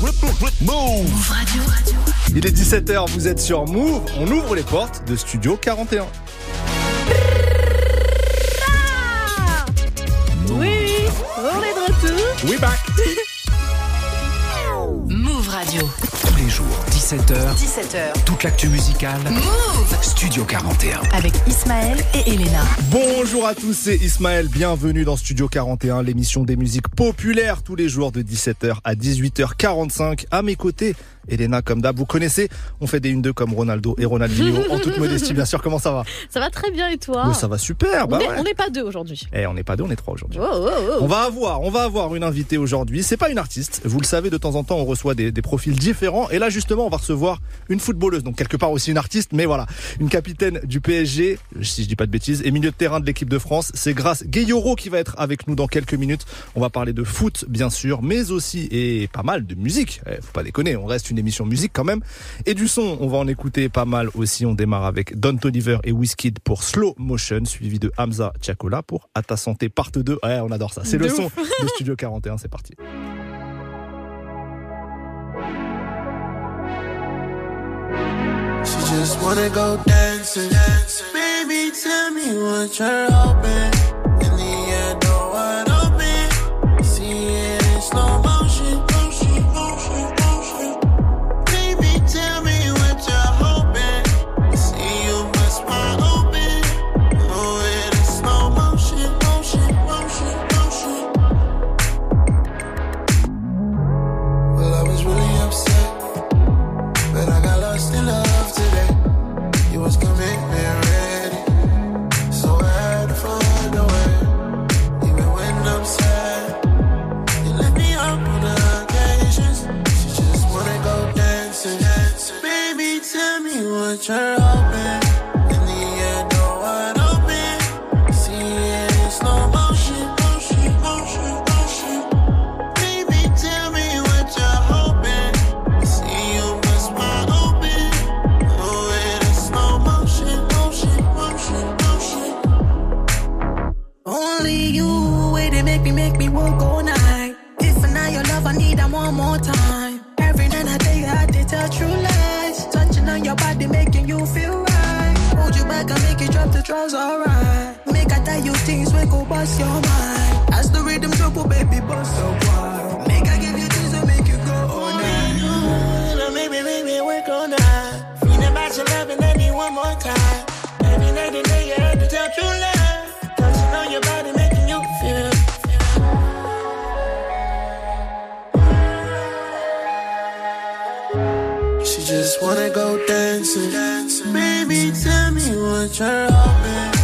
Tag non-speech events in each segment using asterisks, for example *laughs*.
Move Radio. Il est 17h, vous êtes sur Move. On ouvre les portes de Studio 41. Oui, on est de retour. We back. *laughs* Move Radio. Tous les jours, 17h, 17h. toute l'actu musicale. Move Studio 41. avec Ismaël et Elena. Bonjour à tous, c'est Ismaël. Bienvenue dans Studio 41, l'émission des musiques populaires tous les jours de 17h à 18h45. À mes côtés, Elena, comme d'hab, vous connaissez, on fait des 1-2 comme Ronaldo et Ronaldinho, *laughs* en toute modestie, bien sûr. Comment ça va? Ça va très bien et toi? Mais Ça va super, bah On ouais. N'est pas deux aujourd'hui. Eh, on n'est pas deux, on est trois aujourd'hui. Oh, oh, oh. On va avoir, on va avoir une invitée aujourd'hui. C'est pas une artiste. Vous le savez, de temps en temps, on reçoit des, des profils différents. Et là, justement, on va recevoir une footballeuse. Donc, quelque part aussi une artiste. Mais voilà. Une capitaine du PSG, si je dis pas de bêtises, et milieu de terrain de l'équipe de France. C'est grâce Gayoro qui va être avec nous dans quelques minutes. On va parler de foot, bien sûr, mais aussi, et pas mal de musique. Eh, faut pas déconner. On reste une émission musique quand même. Et du son, on va en écouter pas mal aussi. On démarre avec Don Toliver et Wizkid pour Slow Motion, suivi de Hamza Chakola pour À ta santé part 2. Ouais, on adore ça. C'est le son de Studio 41, c'est parti. She just wanna go dancing. Baby, tell me what you're hoping. What you're hoping. In the end, know what open. See it in slow motion, motion, motion, motion. Baby, tell me what you're hoping. See you bust wide open. Oh, it is slow motion, motion, motion, motion. Only you, way they make me, make me walk all night. If not your love, I need that one more time. Every night I day, I did tell true lies. The draws, alright. Make I tell you things, we go bust your mind. As the rhythm drop, oh baby, bust so wild. Make I give you things that make you go all night. Now, Maybe, maybe work all night. Feeling about your love and let me one more time. Every night and day, you had to tell true love. Touching on your body, making you feel. She just wanna go dancing. Baby, tell me what you're hoping.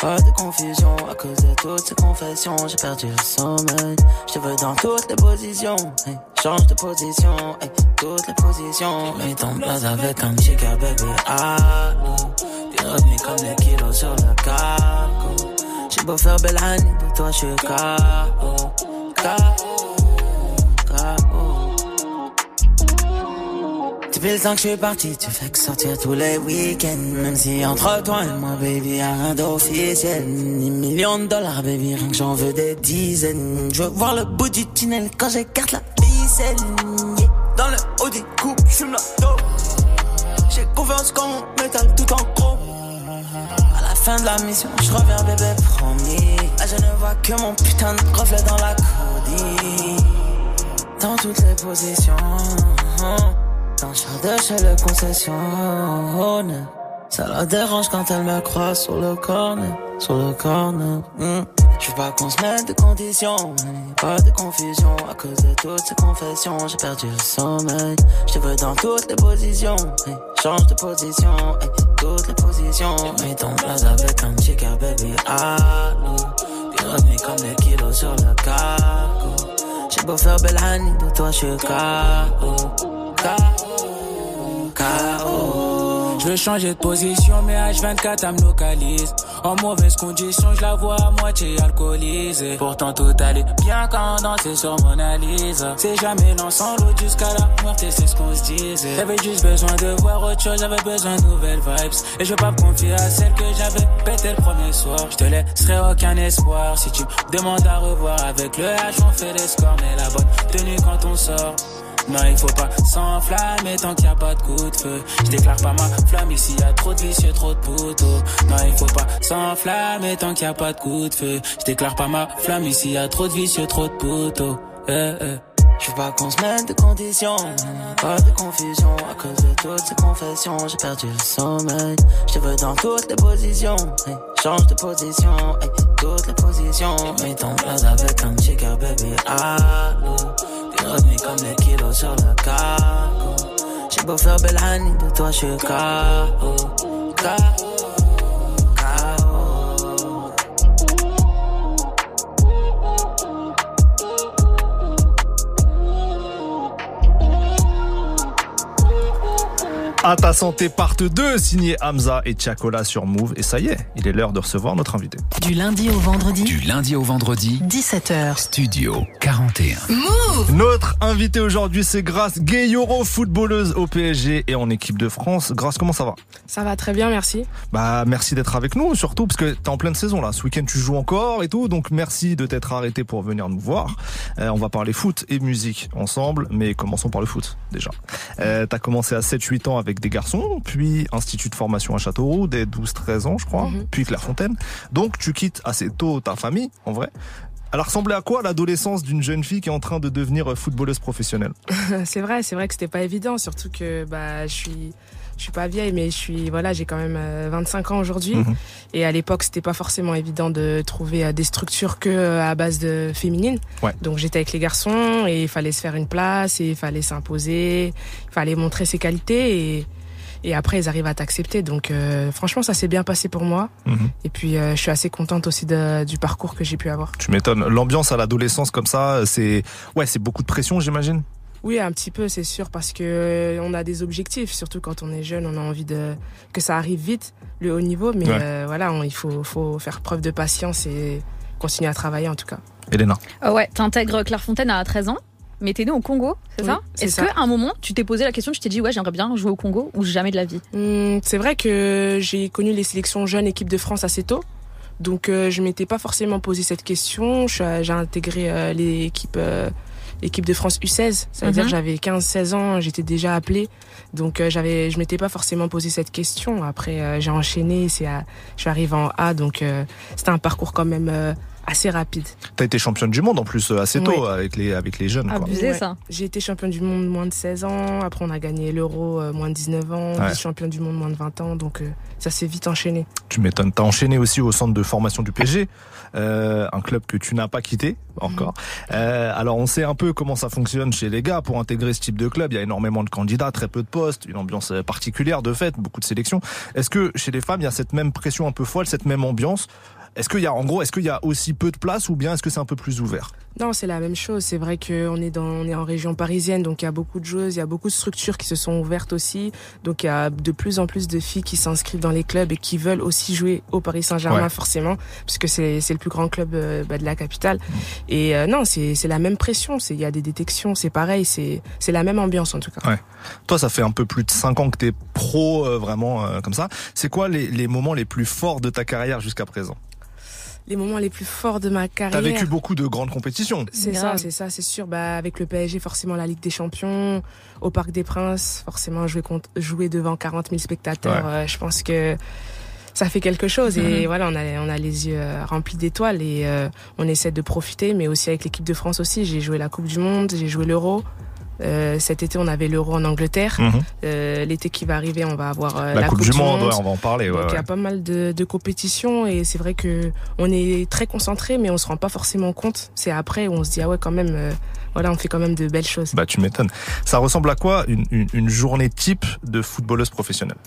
Pas de confusion. À cause de toutes ces confessions, j'ai perdu le sommeil. Je te veux dans toutes les positions, change de position, toutes les positions. Mets ton avec un chica bébé, ah, T'es revenu comme des kilos sur le cargo. J'ai beau faire belle année, de toi je suis KO, Depuis le temps que je suis parti, tu fais que sortir tous les week-ends. Même si entre toi et moi, baby, y'a rien d'officiel. Ni millions de dollars, baby, rien que j'en veux des dizaines. Je veux voir le bout du tunnel quand j'écarte la ficelle. Yeah. Dans le haut du coupe, la dope. J'ai confiance quand on métal tout en gros. À la fin de la mission, je reviens bébé promis. Ah, je ne vois que mon putain de reflet dans la codie. Dans toutes les positions. Chaque de chez le concession. Ça la dérange quand elle me croise sur le corner, sur le corner. Hmm. Je veux pas qu'on se mette de conditions, pas de confusion. À cause de toutes ces confessions, j'ai perdu le sommeil. Je te veux dans toutes les positions, change de position, hey. toutes les positions. J'ai mis ton place avec un chica baby allô. Puis comme des kilos sur le cargo. J'ai beau faire belle de toi je suis KO. Je veux changer de position, mais H24 elle me localise. En mauvaise condition, je la vois à moitié alcoolisée. Pourtant tout allait bien quand on dansait sur mon analyse. C'est jamais l'ensemble jusqu'à la mort, et c'est ce qu'on se disait. J'avais juste besoin de voir autre chose, j'avais besoin de nouvelles vibes. Et je veux pas me confier à celle que j'avais pété le premier soir. Je te laisserai aucun espoir si tu me demandes à revoir. Avec le H, on fait des scores, mais la bonne tenue quand on sort. Non, il faut pas s'enflammer tant qu'il n'y a pas de coup de feu. Je déclare pas ma flamme ici, y a trop de vicieux, trop de poteaux. Non, il faut pas s'enflammer tant qu'il n'y a pas de coup de feu. Je déclare pas ma flamme ici, y a trop de vicieux, trop de poteaux. Eh, eh. Je veux pas qu'on se mette de conditions, pas de confusion. À cause de toutes ces confessions, j'ai perdu le sommeil. Je te veux dans toutes les positions, change de position, hey. toutes les positions. Mis ton place avec un chica baby allô. Revenu comme des kilos sur. J'ai beau faire belle honey, de toi je suis KO. À ta santé part 2, signé Hamza et Tchakola sur Move. Et ça y est, il est l'heure de recevoir notre invité. Du lundi au vendredi, Du lundi au vendredi, 17h. Studio 41. Notre invité aujourd'hui, c'est Grace Gayoro, footballeuse au PSG et en équipe de France. Grace, comment ça va? Ça va très bien, merci. Bah, merci d'être avec nous, surtout parce que t'es en pleine saison là. Ce week-end, tu joues encore et tout, donc merci de t'être arrêté pour venir nous voir. Euh, on va parler foot et musique ensemble, mais commençons par le foot déjà. Euh, T'as commencé à 7-8 ans avec des garçons, puis institut de formation à Châteauroux dès 12-13 ans, je crois, Mhm. puis Clairefontaine. Donc tu quittes assez tôt ta famille, en vrai. Alors ressemblait à quoi l'adolescence d'une jeune fille qui est en train de devenir footballeuse professionnelle? *laughs* C'est vrai, c'est vrai que c'était pas évident, surtout que bah je suis je suis pas vieille mais je suis voilà, j'ai quand même euh, 25 ans aujourd'hui Mhm. et à l'époque, c'était pas forcément évident de trouver euh, des structures que euh, à base de féminines. Ouais. Donc j'étais avec les garçons et il fallait se faire une place et il fallait s'imposer, il fallait montrer ses qualités et et après ils arrivent à t'accepter. Donc euh, franchement, ça s'est bien passé pour moi Mhm. et puis euh, je suis assez contente aussi de- du parcours que j'ai pu avoir. Tu m'étonnes. L'ambiance à l'adolescence comme ça, c'est ouais, c'est beaucoup de pression, j'imagine? Oui, un petit peu, c'est sûr, parce que euh, on a des objectifs. Surtout quand on est jeune, on a envie de que ça arrive vite, le haut niveau. Mais Ouais. euh, voilà, on- il faut, faut faire preuve de patience et continuer à travailler en tout cas. Elena. Ah ouais, t'intègres Clairefontaine à 13 ans, mais t'es né au Congo, c'est Oui, ça Est-ce qu'à un moment, tu t'es posé la question, tu t'es dit, ouais, j'aimerais bien jouer au Congo ou jamais de la vie Hum, c'est vrai que j'ai connu les sélections jeunes équipe de France assez tôt. Donc euh, je m'étais pas forcément posé cette question. J'ai intégré euh, l'équipe euh, l'équipe de France U16. Ça veut Mhm. dire que j'avais 15-16 ans, j'étais déjà appelée. Donc euh, j'avais, je m'étais pas forcément posé cette question. Après euh, j'ai enchaîné, c'est à- je suis arrivée en A, donc euh, c'était un parcours quand même euh, assez rapide. T'as été championne du monde en plus euh, assez tôt avec les avec les jeunes. Quoi. Abusé Ouais. ça. J'ai été championne du monde moins de 16 ans. Après on a gagné l'Euro euh, moins de 19 ans, Ouais. vice-championne du monde moins de 20 ans. Donc euh, ça s'est vite enchaîné. Tu m'étonnes. T'as enchaîné aussi au centre de formation du PSG, euh, un club que tu n'as pas quitté encore. Euh, alors on sait un peu comment ça fonctionne chez les gars pour intégrer ce type de club. Il y a énormément de candidats, très peu de postes, une ambiance particulière de fait, beaucoup de sélections. Est-ce que chez les femmes il y a cette même pression un peu folle, cette même ambiance Est-ce qu'il y a en gros, est-ce qu'il y a aussi peu de place ou bien est-ce que c'est un peu plus ouvert? Non, c'est la même chose. C'est vrai qu'on est dans, on est en région parisienne, donc il y a beaucoup de choses, il y a beaucoup de structures qui se sont ouvertes aussi. Donc il y a de plus en plus de filles qui s'inscrivent dans les clubs et qui veulent aussi jouer au Paris Saint-Germain Ouais. forcément, puisque c'est c'est le plus grand club euh, bah, de la capitale. Et euh, non, c'est c'est la même pression. C'est il y a des détections, c'est pareil, c'est c'est la même ambiance en tout cas. Toi, ça fait un peu plus de 5 ans que t'es pro euh, vraiment comme ça. C'est quoi les, les moments les plus forts de ta carrière jusqu'à présent? Les moments les plus forts de ma carrière. T'as vécu beaucoup de grandes compétitions. C'est ça, c'est ça, c'est sûr. Bah, avec le PSG, forcément la Ligue des Champions, au Parc des Princes, forcément jouer, contre, jouer devant 40 000 spectateurs. euh, je pense que ça fait quelque chose. Et voilà, on a, on a les yeux euh, remplis d'étoiles et euh, on essaie de profiter. Mais aussi avec l'équipe de France aussi. J'ai joué la Coupe du Monde, j'ai joué l'Euro. Euh, cet été, on avait l'Euro en Angleterre. Mhm. Euh, L'été qui va arriver, on va avoir euh, La, coupe, du Monde, ouais, on va en parler. ouais, donc il y a pas mal de, de compétitions et c'est vrai que on est très concentré mais on se rend pas forcément compte. C'est après où on se dit ah ouais quand même voilà on fait quand même de belles choses. Bah tu m'étonnes. Ça ressemble à quoi une, une, une journée type de footballeuse professionnelle?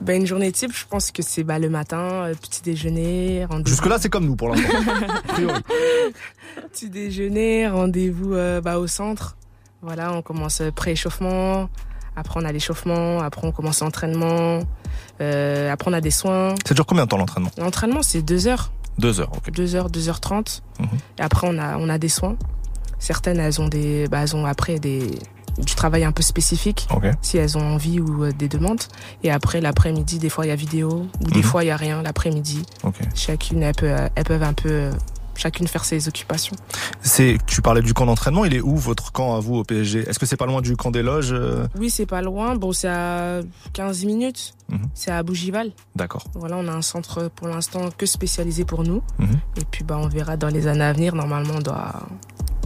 Bah, une journée type, je pense que c'est bah, le matin, euh, petit déjeuner, rendez-vous. Jusque là c'est comme nous pour l'instant. *laughs* Petit déjeuner, rendez-vous euh, bah, au centre. Voilà, on commence euh, pré-échauffement. Après on a l'échauffement. Après on commence l'entraînement. Euh, après on a des soins. Ça dure combien de temps l'entraînement? L'entraînement c'est deux heures. Deux heures, ok. 2 heures, 2h30. Mhm. Et après, on a, on a des soins. Certaines, elles ont des, bah, elles ont après des, du travail un peu spécifique, Ok. si elles ont envie ou euh, des demandes. Et après, l'après-midi, des fois, il y a vidéo, ou des Mhm. fois, il y a rien, l'après-midi. Ok. Chacune, elles peuvent, elles peuvent un peu, euh, chacune faire ses occupations. C'est, tu parlais du camp d'entraînement. Il est où votre camp à vous au PSG Est-ce que c'est pas loin du camp des loges euh? Oui, c'est pas loin. Bon, c'est à 15 minutes. Mhm. C'est à Bougival. D'accord. Voilà, on a un centre pour l'instant que spécialisé pour nous. Mhm. Et puis, bah, on verra dans les années à venir. Normalement, on doit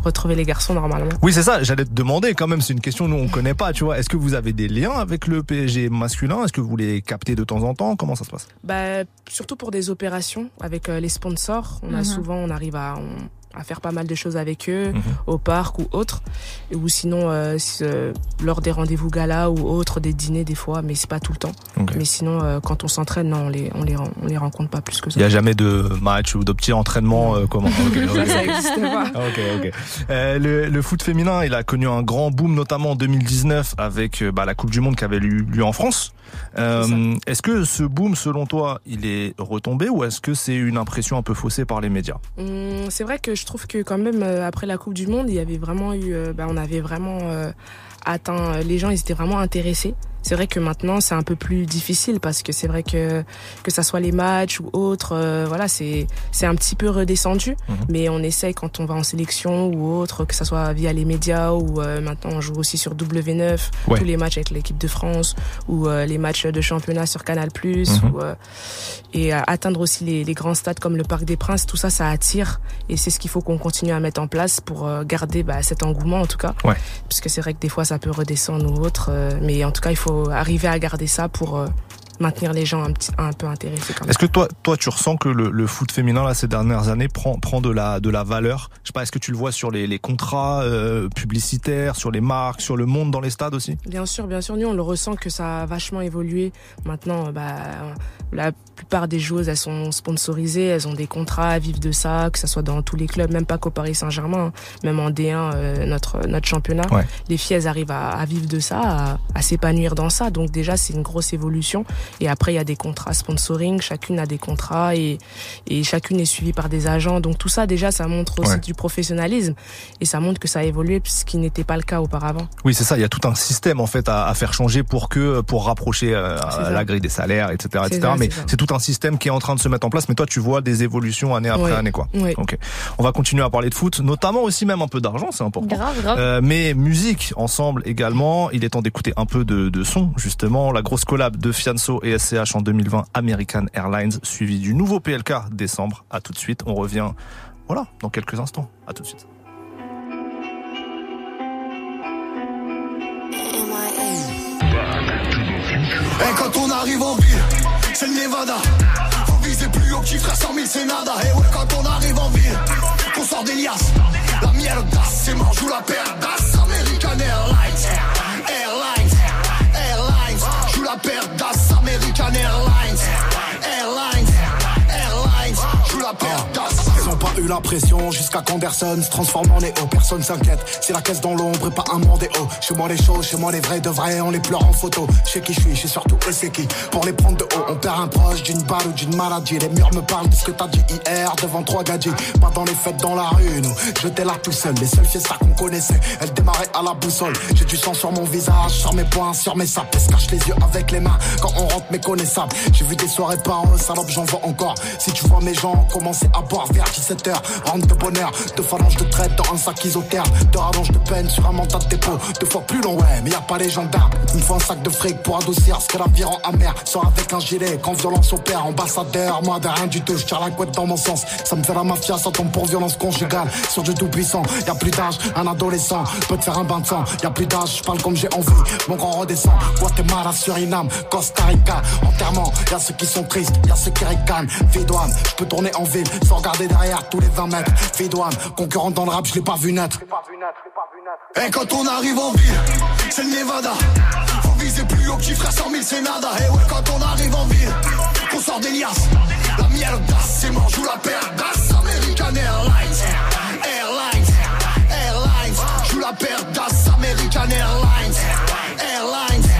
retrouver les garçons normalement. Oui, c'est ça. J'allais te demander quand même. C'est une question nous on connaît pas. Tu vois. Est-ce que vous avez des liens avec le PSG masculin? Est-ce que vous les captez de temps en temps? Comment ça se passe? Bah, surtout pour des opérations avec euh, les sponsors. On a Mhm. souvent, on arrive à, on- à faire pas mal de choses avec eux, Mhm. au parc ou autre. Ou sinon, euh, euh, lors des rendez-vous gala ou autres, des dîners des fois, mais c'est pas tout le temps. Mais sinon, euh, quand on s'entraîne, non, on les, on les, on les rencontre pas plus que Il ça. y a jamais de match ou de petits entraînements euh, comment. Ça, *laughs* ça existe pas. *laughs* Le, le foot féminin, il a connu un grand boom, notamment en 2019 avec bah, la Coupe du Monde qui avait eu lieu en France. Est-ce que ce boom, selon toi, il est retombé ou est-ce que c'est une impression un peu faussée par les médias? Hum, c'est vrai que je trouve que quand même euh, après la Coupe du Monde, il y avait vraiment eu, euh, bah, on avait vraiment euh, atteint, les gens ils étaient vraiment intéressés. C'est vrai que maintenant c'est un peu plus difficile parce que c'est vrai que que ça soit les matchs ou autres, euh, voilà c'est c'est un petit peu redescendu. Mhm. Mais on essaye quand on va en sélection ou autre, que ça soit via les médias ou euh, maintenant on joue aussi sur W9, Ouais. tous les matchs avec l'équipe de France ou euh, les matchs de championnat sur Canal+. Mhm. ou, euh, et atteindre aussi les, les grands stades comme le Parc des Princes, tout ça, ça attire. Et c'est ce qu'il faut qu'on continue à mettre en place pour euh, garder bah, cet engouement en tout cas. Ouais. Puisque c'est vrai que des fois ça peut redescendre ou autre, euh, mais en tout cas il faut arriver à garder ça pour euh, maintenir les gens un, petit, un peu intéressés. Est-ce que toi, toi, tu ressens que le, le foot féminin là ces dernières années prend prend de la de la valeur? Je sais pas, est-ce que tu le vois sur les, les contrats euh, publicitaires, sur les marques, sur le monde dans les stades aussi? Bien sûr, bien sûr, nous on le ressent que ça a vachement évolué. Maintenant, bah, la plupart des joueuses, elles sont sponsorisées, elles ont des contrats vivre de ça, que ça soit dans tous les clubs, même pas qu'au Paris Saint-Germain, hein. même en D1, euh, notre notre championnat. Ouais. Les filles, elles arrivent à, à vivre de ça, à, à s'épanouir dans ça. Donc déjà, c'est une grosse évolution. Et après, il y a des contrats sponsoring, chacune a des contrats et et chacune est suivie par des agents. Donc tout ça, déjà, ça montre aussi Ouais. du professionnalisme et ça montre que ça a évolué, ce qui n'était pas le cas auparavant. Oui, c'est ça. Il y a tout un système en fait à, à faire changer pour que pour rapprocher euh, la grille des salaires, etc., etc. ça, Mais c'est tout un système qui est en train de se mettre en place. Mais toi, tu vois des évolutions année après Ouais. année, quoi. Oui. Ok. On va continuer à parler de foot, notamment aussi même un peu d'argent, c'est important. Grave, grave. Euh, mais musique ensemble également. Il est temps d'écouter un peu de, de son, justement. La grosse collab de Fianso et SCH en 2020, American Airlines, suivi du nouveau PLK décembre. À tout de suite. On revient, voilà, dans quelques instants. À tout de suite. Et quand on arrive en ville, c'est le Nevada. Faut viser plus haut, petit frère 100 000, c'est nada. Et ouais, quand on arrive en ville, qu'on sort des liasses. La mierda, c'est mort, joue la d'as. American Airlines, Airlines, Airlines. Joue la paire eu la pression jusqu'à qu'Anderson se transforme en néo. Personne s'inquiète, c'est la caisse dans l'ombre et pas un monde haut. Chez moi les choses, chez moi les vrais de vrais, on les pleure en photo. Chez qui je suis, chez surtout eux c'est qui. Pour les prendre de haut, on perd un proche d'une balle ou d'une maladie. Les murs me parlent de ce que t'as dit hier devant trois gadgets. Pas dans les fêtes, dans la rue, nous. J'étais là tout seul, les seules fiestas qu'on connaissait, elles démarraient à la boussole. J'ai du sang sur mon visage, sur mes poings, sur mes sapes. se cache les yeux avec les mains quand on rentre méconnaissable. J'ai vu des soirées par eux, salope, j'en vois encore. Si tu vois mes gens commencer à boire, verre, 17 rentre de bonheur. De phalanges de traite dans un sac isotherme. De rallonge de peine sur un mandat de dépôt. Deux fois plus long, ouais, mais y a pas les gendarmes. Il me faut un sac de fric pour adoucir ce que la vie rend amère. Sors avec un gilet quand violence opère. Ambassadeur, moi de rien du tout, je tire la couette dans mon sens. Ça me fait la mafia, ça tombe pour violence conjugale. Sur du tout puissant, y a plus d'âge, un adolescent peut te faire un bain de sang. Y a plus d'âge, je parle comme j'ai envie. Mon grand redescend, Guatemala, Suriname, Costa Rica. Enterrement, y a ceux qui sont tristes, y a ceux qui ricanent. Fille douane, je peux tourner en ville sans regarder derrière tous les 20 mètres. Vidouane, concurrent dans le rap, je l'ai pas vu naître. Et quand on arrive en ville, c'est le Nevada. Faut viser plus haut, petit frère, 100 000 c'est nada. Et ouais, quand on arrive en ville, on sort des liasses. La mierda, c'est mort, joue la d'as. American Airlines, Airlines, Airlines. Joue la d'as. American Airlines, Airlines,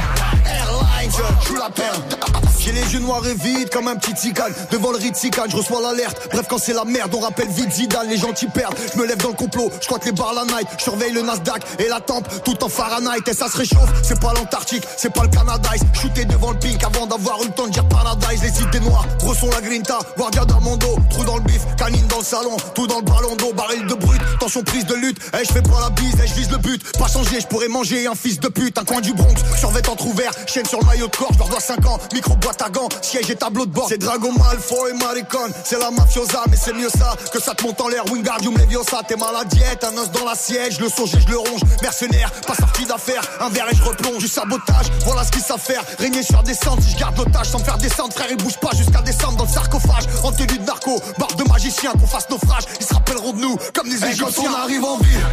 Airlines. Joue la d'as. J'ai les yeux noirs et vides comme un petit ticane Devant le Ritzican, je reçois l'alerte. Bref quand c'est la merde, on rappelle vite Zidane Les gentils perdent, je me lève dans le complot Je crois que les bars la night, je surveille le Nasdaq Et la tempe, tout en Fahrenheit. Et ça se réchauffe, c'est pas l'Antarctique C'est pas le Canada, shooté devant le pink Avant d'avoir eu le temps de dire paradise. Les idées noires, brosson la grinta Guardia d'Armando, trou dans le bif Canine dans le salon, tout dans le ballon d'eau Baril de brut, tension prise de lutte. Eh je fais pas la bise, eh je vise le but. Pas changer, je pourrais manger un fils de pute Un coin du Bronx, survêt ouvert Chaîne sur le maillot de corps, je leur dois 5 ans Micro boîte gants, siège et tableau de bord. C'est Dragon Malfoy et Maricon. C'est la mafiosa, mais c'est mieux ça Que ça te monte en l'air, Wingardium Leviosa T'es mal à diète, un os dans la siège. Le sauge je le ronge, mercenaire Pas sorti d'affaire, un verre et je replonge Du sabotage, voilà ce qu'ils savent faire Régner sur descente, si je garde l'otage Sans faire descendre, frère il bouge pas jusqu'à descendre Dans le sarcophage, en tenue de narco Barre de magicien, qu'on fasse naufrage. Ils se rappelleront de nous, comme des Et quand Égyptiens. on arrive en ville,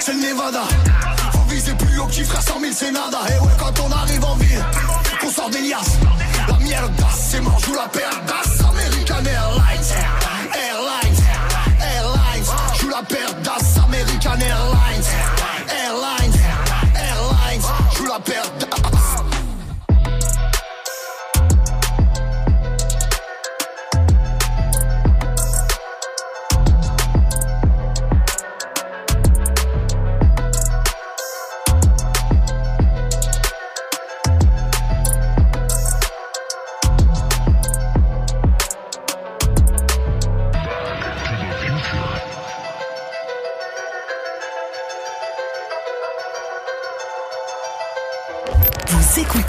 c'est le Nevada. Faut viser plus haut, petit frère, 100 000 c'est nada. Et ouais, quand on arrive en ville, qu'on sort des. La mierda, c'est mort, joue la d'as. American Airlines, Airlines, Airlines. Joue la d'as. American Airlines, Airlines, Airlines. Joue la paire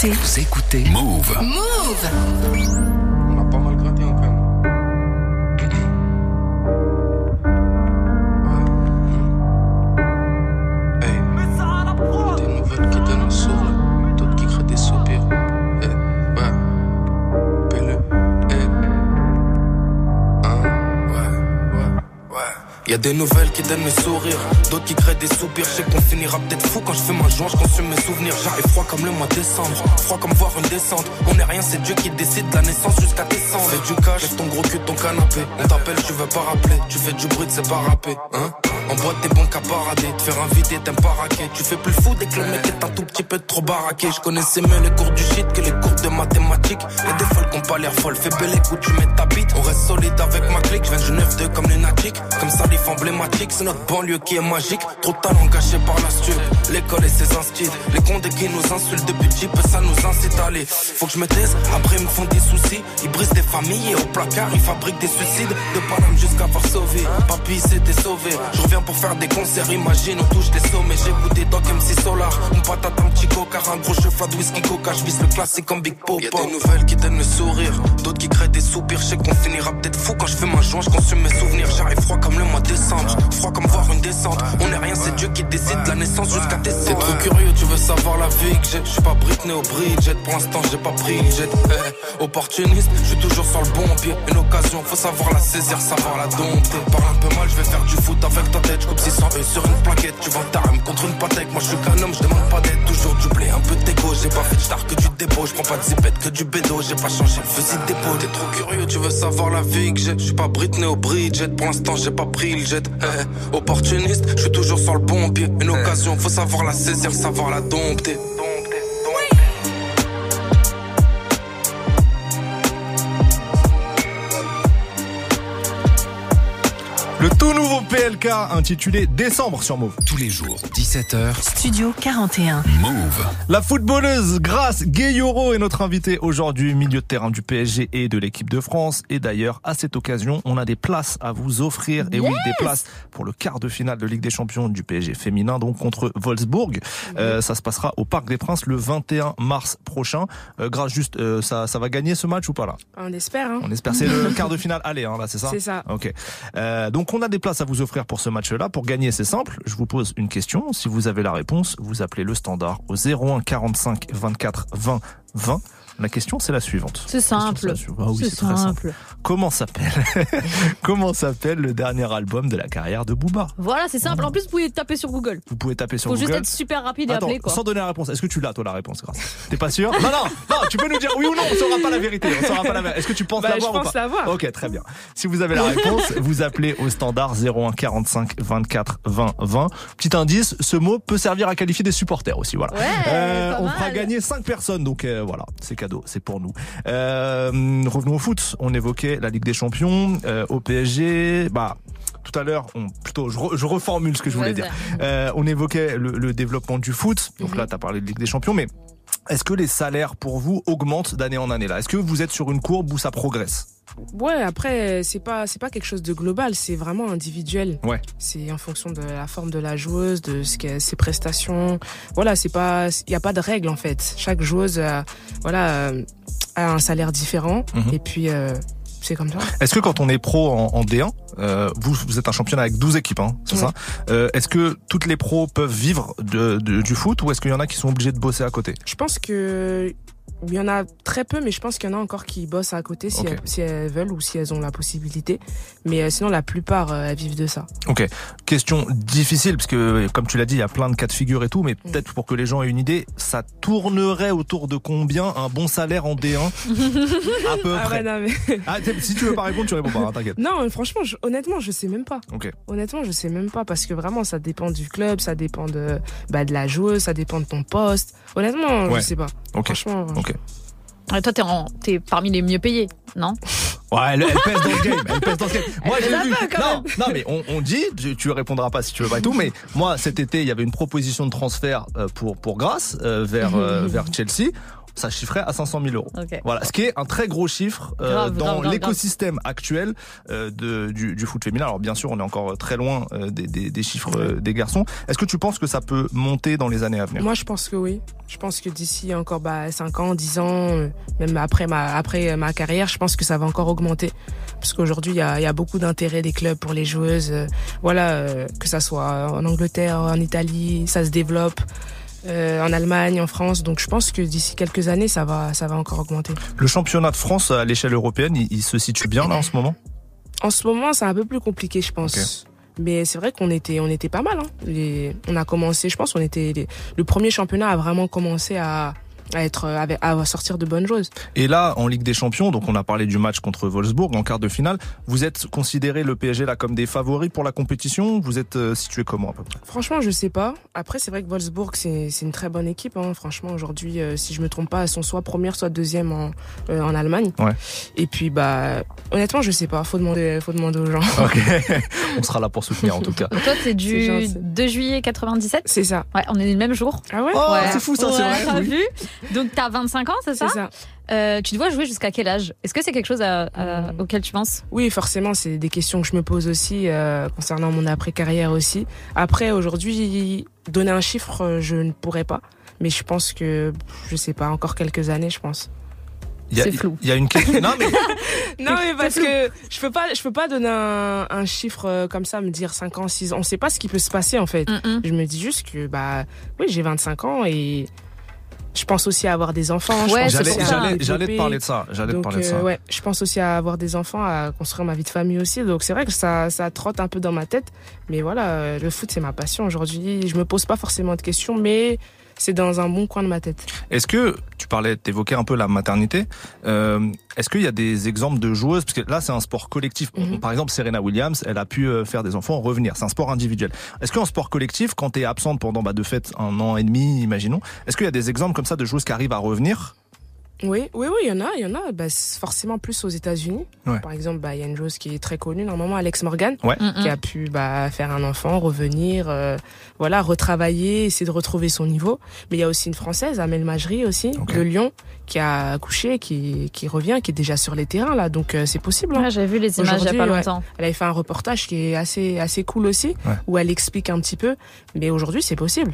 écoutez Vous écoutez. Move. Move Y a des nouvelles qui donnent le sourire, d'autres qui créent des soupirs. Je sais qu'on finira peut-être fou quand je fais ma joie, je consomme mes souvenirs. J'arrive froid comme le mois de décembre, froid comme voir une descente. On est rien, c'est Dieu qui décide de la naissance jusqu'à décembre. Fais du cash, ton gros cul ton canapé. On t'appelle, tu veux pas rappeler. Tu fais du bruit, c'est pas rapper, hein. En boîte, t'es bon qu'à parader. Te faire inviter, t'aimes pas raquer. Tu fais plus le fou dès que le mec est un tout petit peu trop baraqué. Je connaissais mieux les cours du shit que les cours de mathématiques. Et des folles qu'on pas l'air folles. Fais belle écoute, tu mets ta bite. On reste solide avec ma clique. Je viens du 9-2 comme lunatique. Comme ça, les emblématique. C'est notre banlieue qui est magique. Trop de talent gâché par la stud. L'école et ses instits. Les condés qui nous insultent depuis peu, ça nous incite à aller. Faut que je me taise, après ils me font des soucis. Ils brisent des familles et au placard, ils fabriquent des suicides. De Paname jusqu'à Varsovie. Papy s'était sauvé. Je pour faire des concerts, imagine, on touche des sommets. J'écoute des docs MC Solar. On patate un petit coca, un gros cheval de whisky coca. Je vise le classique comme Big Pop. Y'a des nouvelles qui donnent le sourire. D'autres qui créent des soupirs. Je sais qu'on finira peut-être fou quand je fais ma joie. Je consomme mes souvenirs. J'arrive froid comme le mois de décembre. Froid comme voir une descente. On est rien, c'est Dieu qui décide de la naissance jusqu'à décembre. T'es trop curieux, tu veux savoir la vie que j'ai. Je suis pas Britney au Bridget. Pour l'instant, j'ai pas pris jet. Eh, opportuniste, je suis toujours sur le bon pied. Une occasion, faut savoir la saisir, savoir la dompter. Parle un peu mal, je vais faire du foot avec ta tête. Je coupe 600 E sur une plaquette. Tu vends ta rame contre une patek. Moi, je suis qu'un homme, je demande pas d'aide. Toujours du blé, un peu d'égo. J'ai pas fait de star que du dépôt. Je prends pas de zipette que du bédo. J'ai pas changé le fusil d'épaule. T'es trop curieux, tu veux savoir la vie que j'ai. Je suis pas Britney au Bridget, pour l'instant j'ai pas pris le jet. Eh, eh, opportuniste, je suis toujours sur le bon pied. Une occasion, faut savoir la saisir, savoir la dompter. Le tout nouveau PLK intitulé Décembre sur Move. Tous les jours, 17h, Studio 41. Move. La footballeuse Grace Gayoro est notre invitée aujourd'hui, milieu de terrain du PSG et de l'équipe de France. Et d'ailleurs, à cette occasion, on a des places à vous offrir. Et oui, des places pour le quart de finale de Ligue des Champions du PSG féminin, donc contre Wolfsburg. Euh, ça se passera au Parc des Princes le 21 mars prochain. Euh, Grace, juste, euh, ça, ça va gagner ce match ou pas là? On espère. Hein. On espère. C'est le *laughs* quart de finale aller, hein, là, c'est ça? C'est ça. Ok. Euh, donc on a des places à vous offrir pour ce match-là. Pour gagner, c'est simple. Je vous pose une question. Si vous avez la réponse, vous appelez le standard au 01 45 24 20 20. La question, c'est la suivante. C'est simple. La la. Ah oui, C'est simple. simple. Comment s'appelle *laughs* Comment s'appelle le dernier album de la carrière de Booba Voilà, c'est simple. En plus, vous pouvez taper sur Google. Vous pouvez taper sur Faut Google. juste être super rapide et Attends, appeler quoi. sans donner la réponse, est-ce que tu l'as toi la réponse grâce T'es pas sûr Non non non, tu peux nous dire oui ou non, on saura pas la vérité, on saura pas la vérité. Est-ce que tu penses Bah, l'avoir je ou pense pas l'avoir. OK, très bien. Si vous avez la réponse, vous appelez au standard 01 45 24 20 20. Petit indice, ce mot peut servir à qualifier des supporters aussi, voilà. Euh, Ouais, on fera gagner 5 personnes donc euh, voilà, c'est cadeau, c'est pour nous. Euh, revenons au foot, on évoquait la Ligue des Champions euh, au PSG, bah tout à l'heure, on, plutôt, je, re- je reformule ce que je voulais dire. Euh, on évoquait le, le développement du foot. Donc là, tu as parlé de Ligue des Champions, mais est-ce que les salaires pour vous augmentent d'année en année là? Est-ce que vous êtes sur une courbe où ça progresse? Ouais, après, c'est pas, c'est pas quelque chose de global, c'est vraiment individuel. Ouais. C'est en fonction de la forme de la joueuse, de ce qu'est ses prestations. Voilà, c'est pas, il y a pas de règle en fait. Chaque joueuse, a, voilà, euh, a un salaire différent. Mhm. Et puis, euh, c'est comme ça. Est-ce que quand on est pro en, en D1, euh, vous, vous êtes un championnat avec 12 équipes, hein, c'est ça euh, Est-ce que toutes les pros peuvent vivre de, de- du foot ou est-ce qu'il y en a qui sont obligés de bosser à côté? Je pense que il y en a très peu, mais je pense qu'il y en a encore qui bossent à côté si, elles, si elles veulent ou si elles ont la possibilité. Mais euh, sinon, la plupart, euh, elles vivent de ça. Ok. Question difficile parce que comme tu l'as dit, il y a plein de cas de figure et tout, mais peut-être pour que les gens aient une idée, ça tournerait autour de combien un bon salaire en D1 *laughs* à peu Ah près ouais, non, mais... *laughs* Ah, si tu veux pas répondre, tu réponds pas, hein, t'inquiète. non, mais franchement, je- honnêtement, je sais même pas. Ok. Honnêtement, je sais même pas parce que vraiment, ça dépend du club, ça dépend de, bah, de la joueuse, ça dépend de ton poste. Honnêtement, Ouais. je sais pas. Ok. Franchement, Ok. Toi, t'es, en- t'es parmi les mieux payés, non? Ouais, elle, elle pèse dans le game. Elle pèse dans le game. Moi, j'ai vu. non, non, mais on, on dit, tu, tu répondras pas si tu veux pas et tout, mais moi, cet été, il y avait une proposition de transfert euh, pour pour Grasse euh, vers euh, vers Chelsea. Ça chiffrait à 500 000 euros. Ok. Voilà, ce qui est un très gros chiffre euh, Grave, dans l'écosystème actuel euh, de, du, du foot féminin. Alors bien sûr, on est encore très loin euh, des, des, des chiffres euh, des garçons. Est-ce que tu penses que ça peut monter dans les années à venir? Moi, je pense que oui. Je pense que d'ici encore bah, 5 ans, 10 ans, euh, même après ma, après ma carrière, je pense que ça va encore augmenter. Parce qu'aujourd'hui, il y a, il y a beaucoup d'intérêt des clubs pour les joueuses. euh, voilà, euh, que ça soit en Angleterre, en Italie, ça se développe. Euh, en Allemagne, en France, donc je pense que d'ici quelques années, ça va, ça va encore augmenter. Le championnat de France à l'échelle européenne, il, il se situe bien là en ce moment? En ce moment, c'est un peu plus compliqué, je pense. Mais c'est vrai qu'on était, on était pas mal. Hein. Les, on a commencé, je pense, on était les- le premier championnat a vraiment commencé à, à être, à sortir de bonnes choses. Et là, en Ligue des Champions, donc on a parlé du match contre Wolfsburg en quart de finale. Vous êtes considéré le PSG là comme des favoris pour la compétition Vous êtes euh, situé comment à peu près? Franchement, je sais pas. Après, c'est vrai que Wolfsburg, c'est une très bonne équipe. Hein. Franchement, aujourd'hui, euh, si je me trompe pas, elles sont soit première, soit deuxième en, euh, en Allemagne. Ouais. Et puis, bah, honnêtement, je sais pas. Faut demander, faut demander aux gens. *laughs* Ok, on sera là pour soutenir en tout cas. Toi, c'est du gentil. 2 juillet 97 C'est ça. Ouais, on est le même jour. Ah ouais? Oh, Ouais. c'est fou ça, Ouais, c'est vrai. oui. vu? Donc t'as 25 ans, c'est ça, C'est ça. Euh, Tu dois jouer jusqu'à quel âge? Est-ce que c'est quelque chose à- à- Mm. auquel tu penses? Oui, forcément, c'est des questions que je me pose aussi euh, concernant mon après-carrière aussi. Après, aujourd'hui, donner un chiffre, euh, je ne pourrais pas. Mais je pense que, je sais pas, encore quelques années, je pense. Il y a- C'est flou. Il y a une question. Non mais *laughs* *laughs* Non, mais parce que je peux pas, je peux pas donner un, un chiffre euh, comme ça, me dire 5 ans, 6 ans. On sait pas ce qui peut se passer, en fait. Je me dis juste que, bah, oui, j'ai 25 ans et je pense aussi à avoir des enfants. Ouais, j'allais te parler de ça. J'allais te Donc, parler de euh, ouais, je pense aussi à avoir des enfants, à construire ma vie de famille aussi. Donc, c'est vrai que ça, ça trotte un peu dans ma tête. Mais voilà, euh, le foot, c'est ma passion aujourd'hui. Je me pose pas forcément de questions, mais c'est dans un bon coin de ma tête. Est-ce que tu parlais, t'évoquais un peu la maternité. Euh, Est-ce qu'il y a des exemples de joueuses parce que là c'est un sport collectif. Mhm. Par exemple, Serena Williams, elle a pu euh, faire des enfants revenir. C'est un sport individuel. Est-ce qu'en sport collectif, quand t'es absente pendant bah, de fait un an et demi, imaginons, est-ce qu'il y a des exemples comme ça de joueuses qui arrivent à revenir Oui, oui, oui, il y en a, il y en a. Bah, forcément plus aux États-Unis. Ouais. Par exemple, bah, il y a une joueuse qui est très connue, normalement, Alex Morgan, Ouais. qui a pu bah, faire un enfant, revenir, euh, voilà, retravailler, essayer de retrouver son niveau. Mais il y a aussi une Française, Amel Majri aussi, de Lyon, qui a accouché, qui, qui revient, qui est déjà sur les terrains là. Donc euh, c'est possible. hein. Ouais, j'avais vu les images il y a pas ouais. longtemps. Elle avait fait un reportage qui est assez assez cool aussi, Ouais. où elle explique un petit peu. Mais aujourd'hui, c'est possible.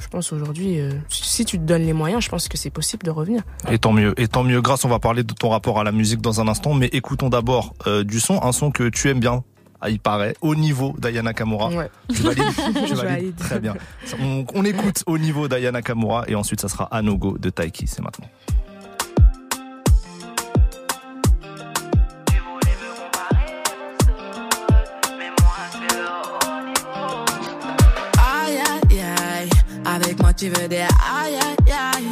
Je pense aujourd'hui, euh, si tu te donnes les moyens, je pense que c'est possible de revenir. Et tant mieux. Et tant mieux. Grâce, on va parler de ton rapport à la musique dans un instant, mais écoutons d'abord euh, du son, un son que tu aimes bien. Ah, il paraît, au niveau d'Ayana Kamura. Ouais. Je *laughs* valide. Très bien. On, on écoute au niveau d'Ayana Kamura et ensuite ça sera Anogo de Taiki. C'est maintenant. Avec moi tu veux des aïe aïe aïe.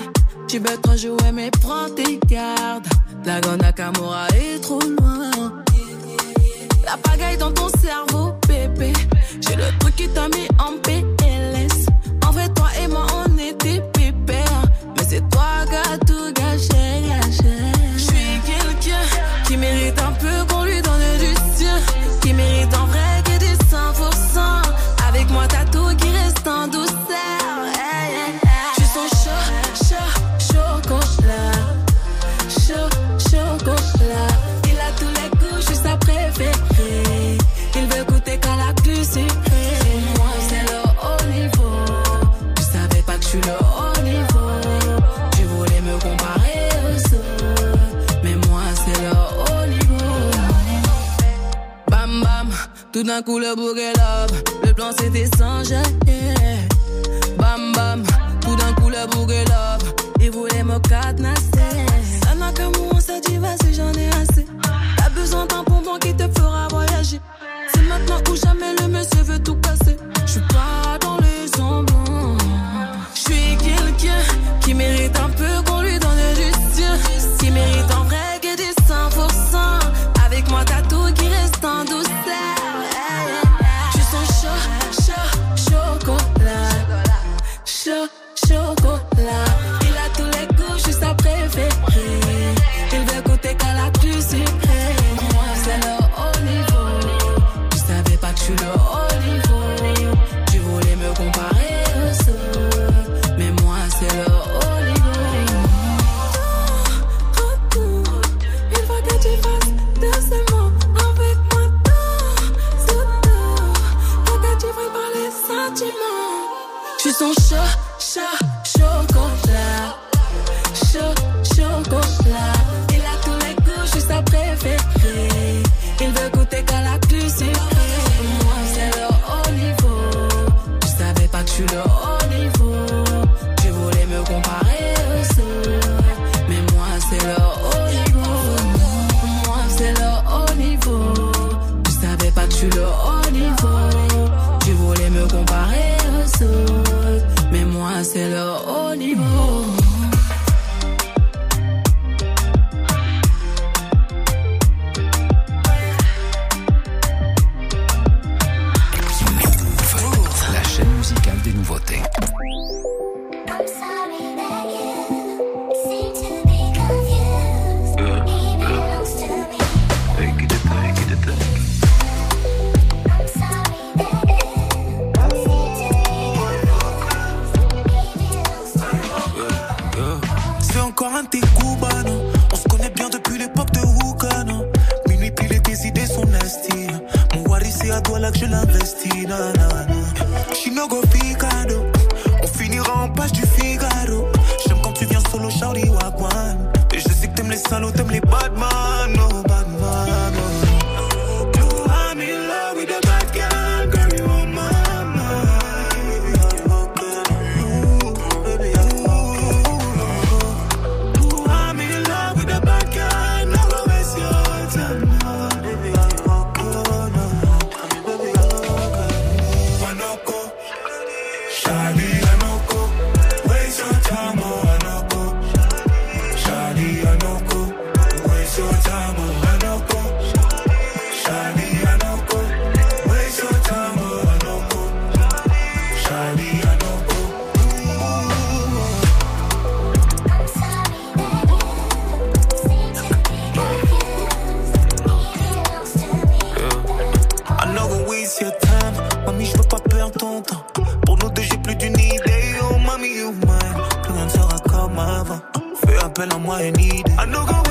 Tu veux trop jouer mais prends tes gardes. La Nakamura est trop loin. La pagaille dans ton cerveau, bébé. J'ai le truc qui t'a mis en PLS. Tout d'un coup le bouquet love. Le plan c'était sans yeah. Bam bam, tout d'un coup le bouquet love. Il voulait me cadenasser. Ça n'a qu'un mot, ça dit vas-y, j'en ai assez. T'as besoin d'un bonbon qui te fera voyager. C'est maintenant ou jamais le monsieur veut tout casser. Je suis pas dans Fais appel à moi, une idée. I no go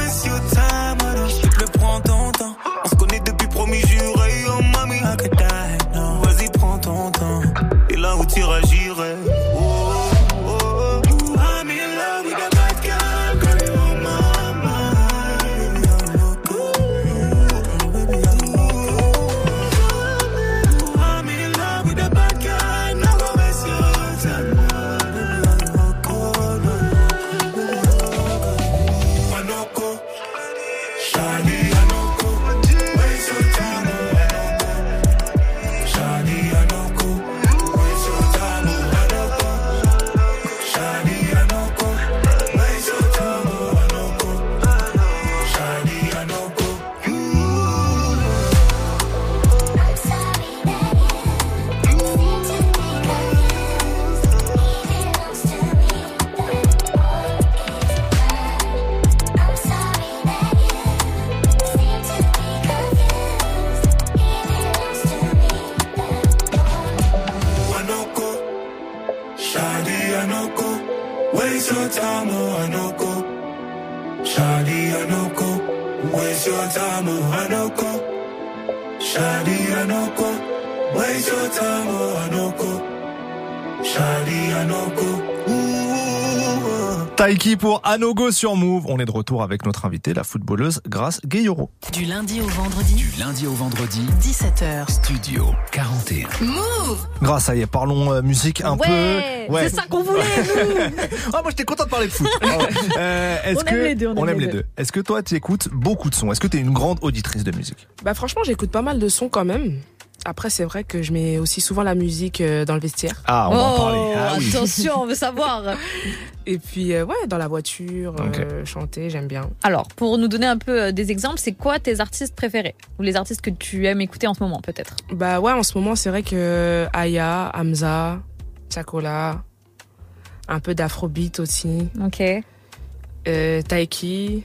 pour Anogo sur Move. On est de retour avec notre invitée, la footballeuse Grace Gayoro. Du lundi au vendredi, Du lundi au vendredi, 17h. Studio 41. Move Grâce, ça y est, parlons euh, musique un Ouais, peu. c'est ça qu'on voulait, *laughs* nous. ah, moi, j'étais content de parler de foot. *laughs* Euh, est-ce On que aime les deux, on aime les les deux. deux. Est-ce que toi, tu écoutes beaucoup de sons? Est-ce que tu es une grande auditrice de musique? Bah franchement, j'écoute pas mal de sons quand même. Après, c'est vrai que je mets aussi souvent la musique euh, dans le vestiaire. Ah, on va en parler. Oh, Ah oui. attention, on veut savoir. *laughs* Et puis, euh, ouais, dans la voiture, euh, chanter, j'aime bien. Alors, pour nous donner un peu des exemples, c'est quoi tes artistes préférés? Ou les artistes que tu aimes écouter en ce moment, peut-être? Bah ouais, en ce moment, c'est vrai que Aya, Hamza, Chakola, un peu d'afrobeat aussi. Ok. Euh, Taiki.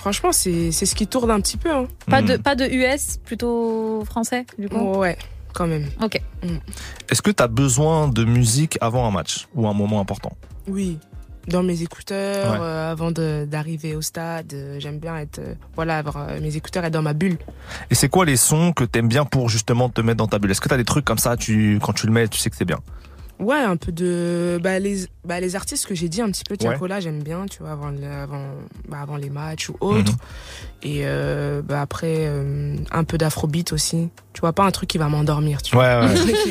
Franchement, c'est c'est ce qui tourne un petit peu. Hein. Pas, de, pas de US, plutôt français, du coup? Ouais, quand même. Ok. Est-ce que tu as besoin de musique avant un match ou un moment important? Oui, dans mes écouteurs, Ouais. euh, avant d'arriver au stade, euh, j'aime bien être, euh, voilà, avoir euh, mes écouteurs et dans ma bulle. Et c'est quoi les sons que t'aimes bien pour justement te mettre dans ta bulle? Est-ce que t'as des trucs comme ça, tu, quand tu le mets, tu sais que c'est bien? Ouais, un peu de, bah les, bah les artistes que j'ai dit un petit peu, Ouais. Tiakola, j'aime bien, tu vois, avant, avant, bah, avant les matchs ou autres. Mhm. Et euh, bah après, euh, un peu d'afrobeat aussi. Tu vois, pas un truc qui va m'endormir, tu vois. Ouais, *laughs* ouais.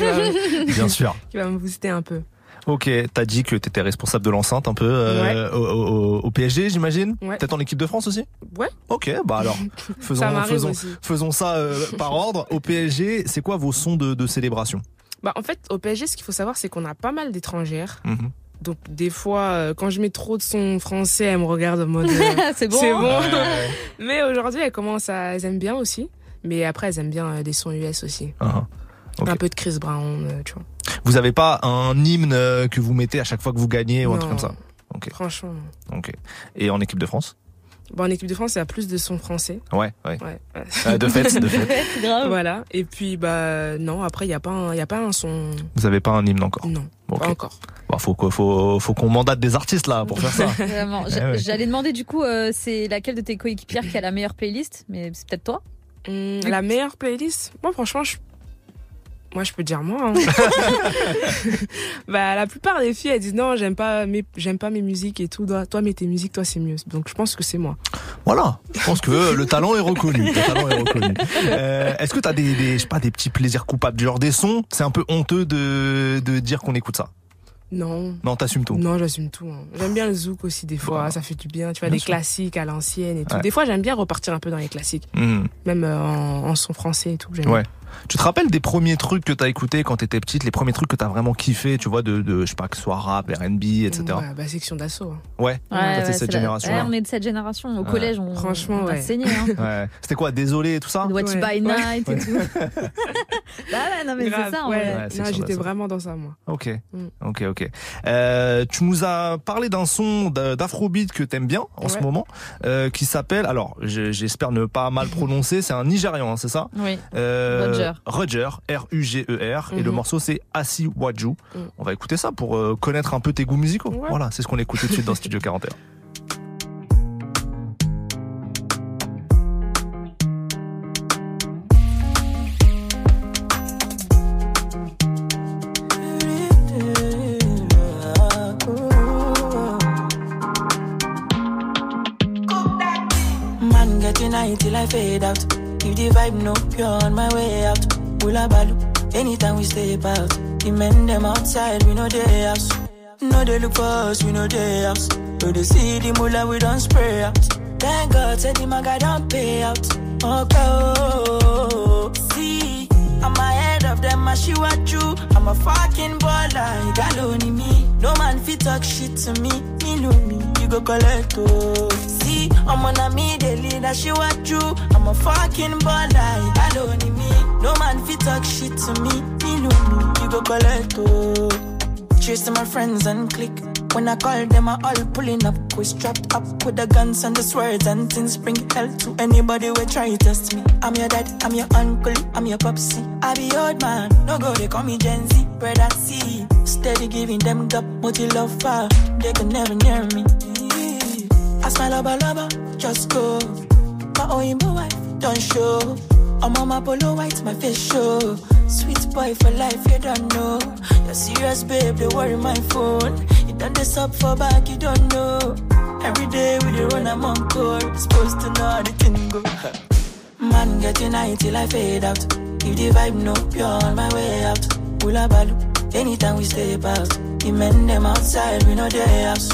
va, Bien sûr. *laughs* qui va me booster un peu. Ok, t'as dit que t'étais responsable de l'enceinte un peu euh, au, au- au PSG, j'imagine Ouais. Peut-être en équipe de France aussi? Ouais. Ok, bah alors, faisons *laughs* Ça faisons, faisons ça euh, par ordre. Au PSG, c'est quoi vos sons de, de célébration? Bah, en fait, au PSG, ce qu'il faut savoir, c'est qu'on a pas mal d'étrangères. Mhm. Donc, des fois, euh, quand je mets trop de sons français, elles me regardent en mode. euh, *laughs* c'est bon. C'est bon. Ouais. *laughs* Mais aujourd'hui, elles commencent à. Elles aiment bien aussi. Mais après, elles aiment bien euh, des sons US aussi. Ok. Un peu de Chris Brown, euh, tu vois. Vous avez pas un hymne euh, que vous mettez à chaque fois que vous gagnez ou un truc Non. comme ça? Ok, Franchement. non. ok. Et en équipe de France? Bon, en équipe de France, il y a plus de sons français. Ouais, ouais. Ouais. Euh, de fait, de *laughs* fait. C'est grave. Voilà. Et puis, bah, non, après, il n'y a, pas un- il y a pas un son. Vous avez pas un hymne encore? Non, pas encore. Bah, faut, que- faut, faut qu'on mandate des artistes là pour faire ça. *laughs* Vraiment. Eh ouais. J'allais demander du coup, euh, c'est laquelle de tes coéquipières qui a la meilleure playlist? Mais c'est peut-être toi Hum, la meilleure playlist? Moi, franchement, je... Moi, je peux dire moi. hein. *laughs* bah, la plupart des filles, elles disent non, j'aime pas mes, j'aime pas mes musiques et tout. Toi, mets tes musiques, toi, c'est mieux. Donc, je pense que c'est moi. Voilà, je pense que le talent est reconnu. Le talent est reconnu. Euh, Est-ce que t'as des, des, je sais pas, des petits plaisirs coupables, du genre des sons? C'est un peu honteux de, de dire qu'on écoute ça. Non. Non, t'assumes tout. Non, j'assume tout. hein. J'aime bien le zouk aussi, des fois. Ça fait du bien. Tu vois, bien des sûr. classiques à l'ancienne et tout. Ouais. Des fois, j'aime bien repartir un peu dans les classiques. Mhm. Même euh, en, en son français et tout. Ouais. Tu te rappelles des premiers trucs que t'as écouté quand t'étais petite, les premiers trucs que t'as vraiment kiffé, tu vois, de, de je sais pas, que ce soit rap, R&B, etc. Ouais, bah, section d'assaut. hein. Ouais, Ouais, ouais, cette la- génération. ouais, on est de cette génération. Au Ouais. collège, on, Franchement, on a ouais. saigné. Hein. *laughs* Ouais. C'était quoi, désolé et tout ça? What You Ouais. By Ouais. Night et tout. *laughs* bah ouais, non mais c'est ça. en ouais. j'étais vraiment dans ça, moi. Ok, Mm. ok, ok. Euh, tu nous as parlé d'un son d'a- d'afrobeat que t'aimes bien en ce moment, euh, qui s'appelle, alors je- j'espère ne pas mal prononcer, c'est un Nigérian, hein, c'est ça? Oui. Euh, Roger. Roger, R-U-G-E-R, et le Mhm. morceau c'est Asi Waju. Mm. On va écouter ça pour euh, connaître un peu tes goûts musicaux. Ouais. Voilà, c'est ce qu'on écoute tout de suite dans Studio *laughs* 41. Man getting high till I fade out. If the vibe no pure on my way out. Hula balu, anytime we step out. The men them outside, we know they house. No they look for us, we know they house. So they see the mullah, we don't spray out. Thank God, said the maga don't pay out. Okay, oh, see, I'm ahead of them, I she what you. I'm a fucking baller, you got me. No man fit talk shit to me, me know me, go collect oh. See, I'm on a me, the leader, she what you. I'm a fucking baller, you got only me. No man fit talk shit to me, me me, you go collect oh. To my friends and click. When I call them, I all pulling up. We strapped up with the guns and the swords and things. Bring hell to anybody who try to test me. I'm your dad, I'm your uncle, I'm your popsy. I be old man, no go, they call me Gen Z. Brother C, steady giving them what you love. They can never near me. I smile lover, lover, just go. My own wife, don't show. I'm on my polo white, my face show. Sweet boy for life, you don't know. You're serious, babe, they worry my phone. You done this up for back, you don't know. Every day we the run, I'm on court. Supposed to know how the thing go. *laughs* Man getting high till I fade out. If the vibe no pure on my way out. Hula balu, anytime we step out. The men them outside, we know they house.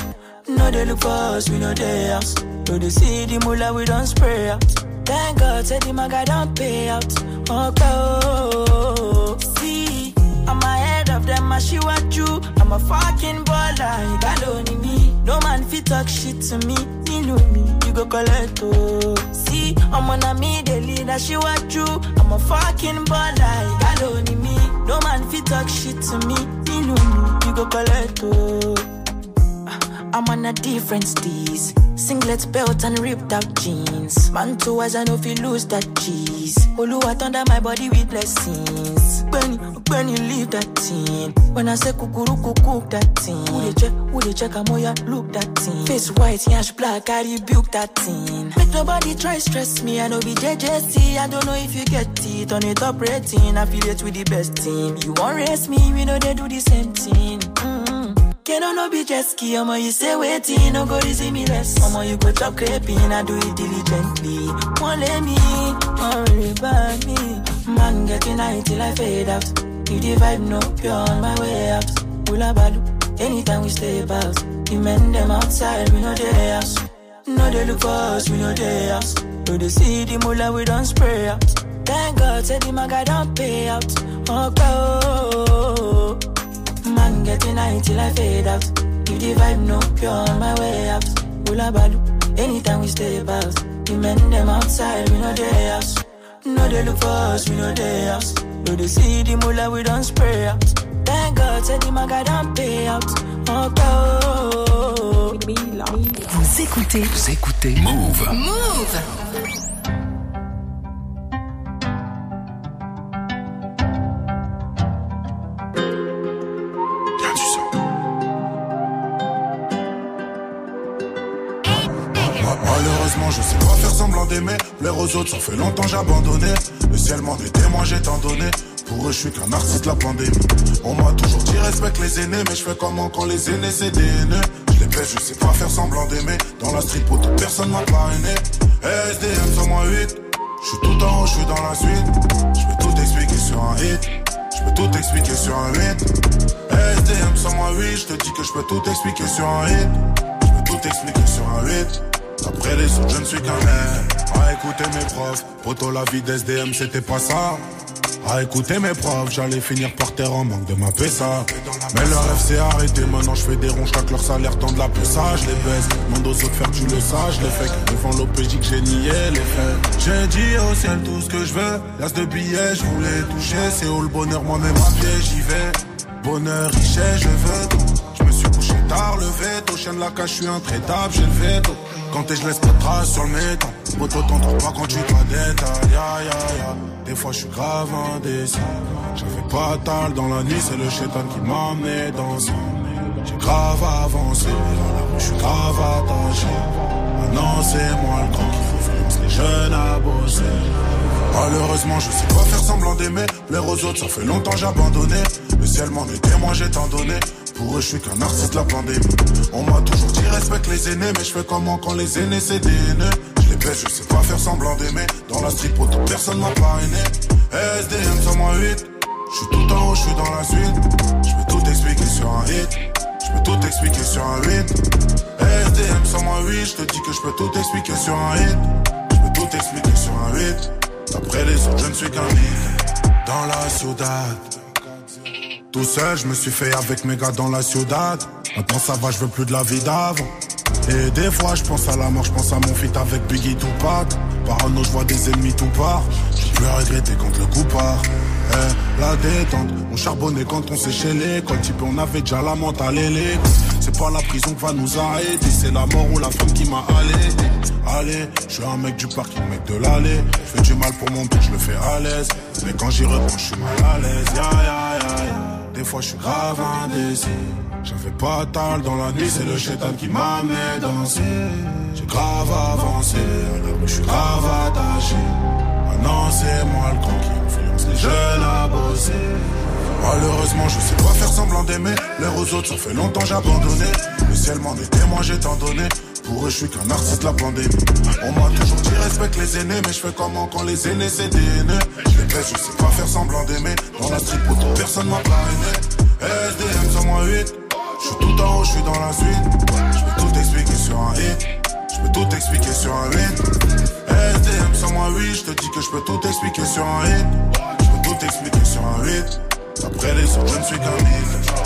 No they look for us, we know they house. So they see the mullah, we don't spray out. Thank God, said the maga don't pay out. Oh, see, I'm ahead of them, I she what you. I'm a fucking baller, you got only me. No man fit talk shit to me, me know me, you go collect oh. See, I'm on a me, the leader, she what you. I'm a fucking baller, you got only me. No man fit talk shit to me, me know me, you go collect oh. I'm on a different steez. Singlet belt and ripped out jeans. Man too as I know if you lose that cheese. Oluwa under my body with blessings. When you leave that thing. When I say kukuru cook that thing. Who they check, who they check, I'm ya look that thing. Face white, yash black, I rebuke that thing. Make nobody try stress me, I know be JJC. I don't know if you get it on a top rating. Affiliate with the best team. You want race me, we know they do the same thing. Can I no be jet ski, omo you say waiting, no go easy me less. Omo you go chop crepin, I do it diligently. One let me, worry about me. Man getting high till I fade out. If the vibe no pure on my way out. Hula balu, anytime we step out. The men them outside, we know they house. No they look us, we know they house. So they see the mullah, we don't spray out. Thank God, said the maga don't pay out. Okay, oh. Man getting high till I fade out. If the vibe no pure on my way out. Hula balu, anytime we step out. The men them outside, we know they house. No they look for us, we know they house. No they see the mullah, we don't spray out. Thank God, said the maga don't pay out. Okay, oh. Vous écoutez Vous écoutez Move. Move. Je sais pas faire semblant d'aimer. Plaire aux autres, ça fait longtemps j'ai. Le ciel m'en est témoin, j'ai tant donné. Pour eux, je suis qu'un artiste la pandémie. On m'a toujours dit respecte les aînés, mais je fais comment quand les aînés c'est des haineux. Je les baisse, je sais pas faire semblant d'aimer. Dans la street, pour toute personne m'a parrainé. Eh, SDM sur moi 8. Je suis tout en haut, je suis dans la suite. Je peux tout expliquer sur un hit. Je peux tout expliquer sur un 8. Eh, SDM sur moi 8. Je te dis que je peux tout expliquer sur un hit. Je peux tout expliquer sur un 8. Après les autres, je ne suis qu'un air. À écouter mes profs. Poto, la vie d'SDM, c'était pas ça. À écouter mes profs, j'allais finir par terre en manque de ma PSA. Mais le rêve s'est arrêté, maintenant je fais des ronds, chaque leur salaire tend de la ça, je les baisse. Demande aux autres faire tu le sage, les faits. Devant l'OPJ que j'ai nié les faits. J'ai dit au ciel tout ce que je veux. L'as de billets, je voulais toucher. C'est où le bonheur, moi-même à pied, j'y vais. Bonheur, richesse, je veux tout. Le veto. Chien de la cache, je suis intraitable, j'ai le veto. Quand je laisse pas de traces sur le métal. Moto, t'en trouves pas quand tu détail. Ya, ya, ya. Des fois, je suis grave indécis. J'avais pas tal dans la nuit, c'est le chétan qui m'a amené dans ça. J'ai grave avancé, je suis grave attaché. Maintenant, c'est moi le grand qui les jeunes à bosser. Malheureusement, je sais pas faire semblant d'aimer. Plaire aux autres, ça fait longtemps j'ai abandonné. Le ciel m'en est témoin, j'ai tant donné. Pour eux, je suis qu'un artiste de la pandémie. On m'a toujours dit respecte les aînés, mais je fais comment quand les aînés c'est des haineux? Je les baisse, je sais pas faire semblant d'aimer. Dans la street, toute personne m'a parrainé. SDM 108, je suis tout en haut, je suis dans la suite. Je peux tout expliquer sur un hit. Je peux tout expliquer sur un 8. SDM 108, je te dis que je peux tout expliquer sur un hit. Je peux tout expliquer sur un 8. Après les autres, je ne suis qu'un hit. Dans la ciudad. Tout seul, je me suis fait avec mes gars dans la ciudad. Maintenant ça va, je veux plus de la vie d'avant. Et des fois, je pense à la mort, je pense à mon feat avec Biggie Tupac. Parano, je vois des ennemis tout part. J'ai plus regretter quand le coup part. Eh, la détente, on charbonnait quand on séchait l'école. Type, on avait déjà la l'écoute. C'est pas la prison qui va nous arrêter, c'est la mort ou la femme qui m'a allé. Allez, je suis un mec du parking, mec de l'allée. Je fais du mal pour mon but, je le fais à l'aise. Mais quand j'y reprends, je suis mal à l'aise. Ya, ya, ya. Des fois, je suis grave indécis. J'avais pas tal dans la nuit, c'est le chétan qui m'a amené danser. J'ai grave avancé, à la rue, je suis grave attaché. Maintenant, c'est moi le con qui influence les jeunes à bosser. Malheureusement, je sais pas faire semblant d'aimer. L'air aux autres, ça fait longtemps j'ai abandonné. Le ciel m'en est j'ai donné. Pour eux, je suis qu'un artiste la pandémie. On m'a toujours dit respecte les aînés, mais je fais comment quand les aînés c'est des haineux. Je les baisse, je sais pas faire semblant d'aimer. Dans la street, toute personne m'a parrainé. SDM 108, je suis tout en haut, je suis dans la suite. Je peux tout expliquer sur un hit. Je peux tout expliquer sur un hit. SDM 108, je te dis que je peux tout expliquer sur un hit. Je peux tout expliquer sur un hit. Après les autres, je ne suis qu'un hit.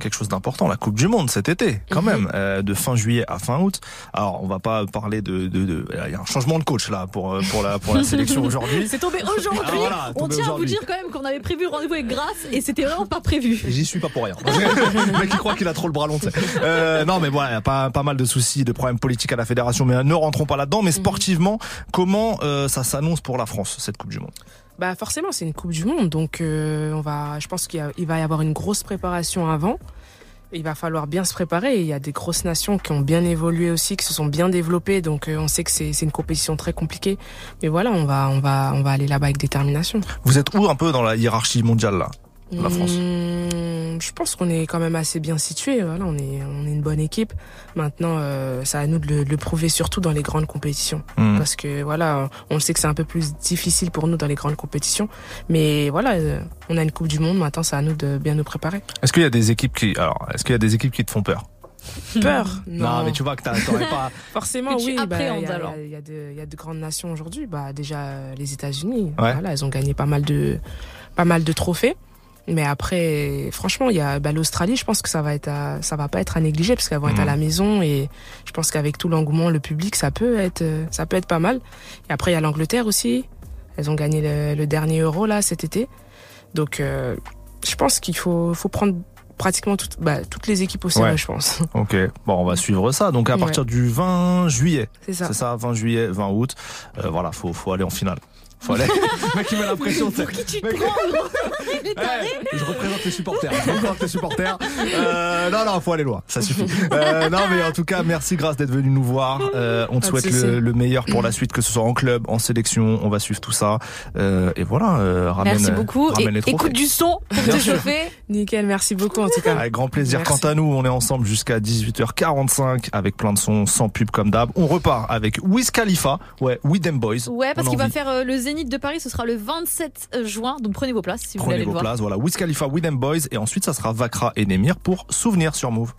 quelque chose d'important, la Coupe du Monde cet été, quand Mhm. même, euh, de fin juillet à fin août. Alors, on va pas parler de, de, de- il y a un changement de coach là pour euh, pour la pour la *laughs* sélection aujourd'hui. C'est tombé aujourd'hui. Ah, voilà, on tient à vous aujourd'hui. dire quand même qu'on avait prévu le rendez-vous avec Grace et c'était vraiment pas prévu. J'y suis pas pour rien. *laughs* le mec qui croit qu'il a trop le bras long. Euh, non mais voilà, il y a pas pas mal de soucis, de problèmes politiques à la fédération, mais ne rentrons pas là-dedans. Mais sportivement, comment euh, ça s'annonce pour la France cette Coupe du Monde? Bah forcément, c'est une Coupe du Monde, donc euh, on va, je pense qu'il va y avoir une grosse préparation avant. Il va falloir bien se préparer. Il y a des grosses nations qui ont bien évolué aussi, qui se sont bien développées, donc euh, on sait que c'est c'est une compétition très compliquée. Mais voilà, on va, on va, on va aller là-bas avec détermination. Vous êtes où un peu dans la hiérarchie mondiale là, la France Mmh, je pense qu'on est quand même assez bien situé. Voilà, on est, on est une bonne équipe. Maintenant, euh, c'est à nous de le, de le prouver, surtout dans les grandes compétitions, Mhm. parce que voilà, on le sait que c'est un peu plus difficile pour nous dans les grandes compétitions. Mais voilà, euh, on a une Coupe du Monde. Maintenant, c'est à nous de bien nous préparer. Est-ce qu'il y a des équipes qui alors est-ce qu'il y a des équipes qui te font peur? Peur? Non, mais tu vois que t'as- t'aurais pas. *laughs* Forcément, oui. bah, Il appréhendes, y, y a de- il y a de grandes nations aujourd'hui. Bah, déjà, les États-Unis. Ouais. Voilà, elles ont gagné pas mal de, pas mal de trophées. Mais après, franchement, il y a bah, l'Australie. Je pense que ça va être, à- ça va pas être à négliger parce qu'elles vont être à Mhm. la maison et je pense qu'avec tout l'engouement, le public, ça peut être, euh, ça peut être pas mal. Et après, il y a l'Angleterre aussi. Elles ont gagné le, le dernier Euro là cet été. Donc, euh, je pense qu'il faut, faut prendre pratiquement toutes, bah, toutes les équipes au sérieux, Ouais. je pense. *laughs* Ok, bon, on va suivre ça. Donc à Ouais. partir du 20 juillet, C'est ça. c'est ça, 20 juillet, 20 août. Euh, voilà, faut faut aller en finale. Fallait. *laughs* mec, il met l'impression. Pour qui tu te mec... *laughs* Je représente les supporters. Je représente supporters. Euh, non, non, faut aller loin. Ça suffit. Euh, non, mais en tout cas, merci Grâce d'être venu nous voir. Euh, on te souhaite le, meilleur pour la suite, que ce soit en club, en sélection. On va suivre tout ça. et voilà. ramène, merci beaucoup. Ramène et, écoute du son pour Bien te chauffer. Nickel, merci beaucoup en tout cas. Avec grand plaisir. Quant à nous, on est ensemble jusqu'à 18h45 avec plein de sons, sans pub comme d'hab. On repart avec Wiz Khalifa. Ouais, With Them Boys. Ouais, parce qu'il va faire le zénith de Paris, ce sera le 27 euh, juin. Donc prenez vos places si vous prenez voulez aller vos places. Voilà, Wiz Khalifa, With Them Boys. Et ensuite, ça sera Vakra et Nemir pour Souvenir sur Move.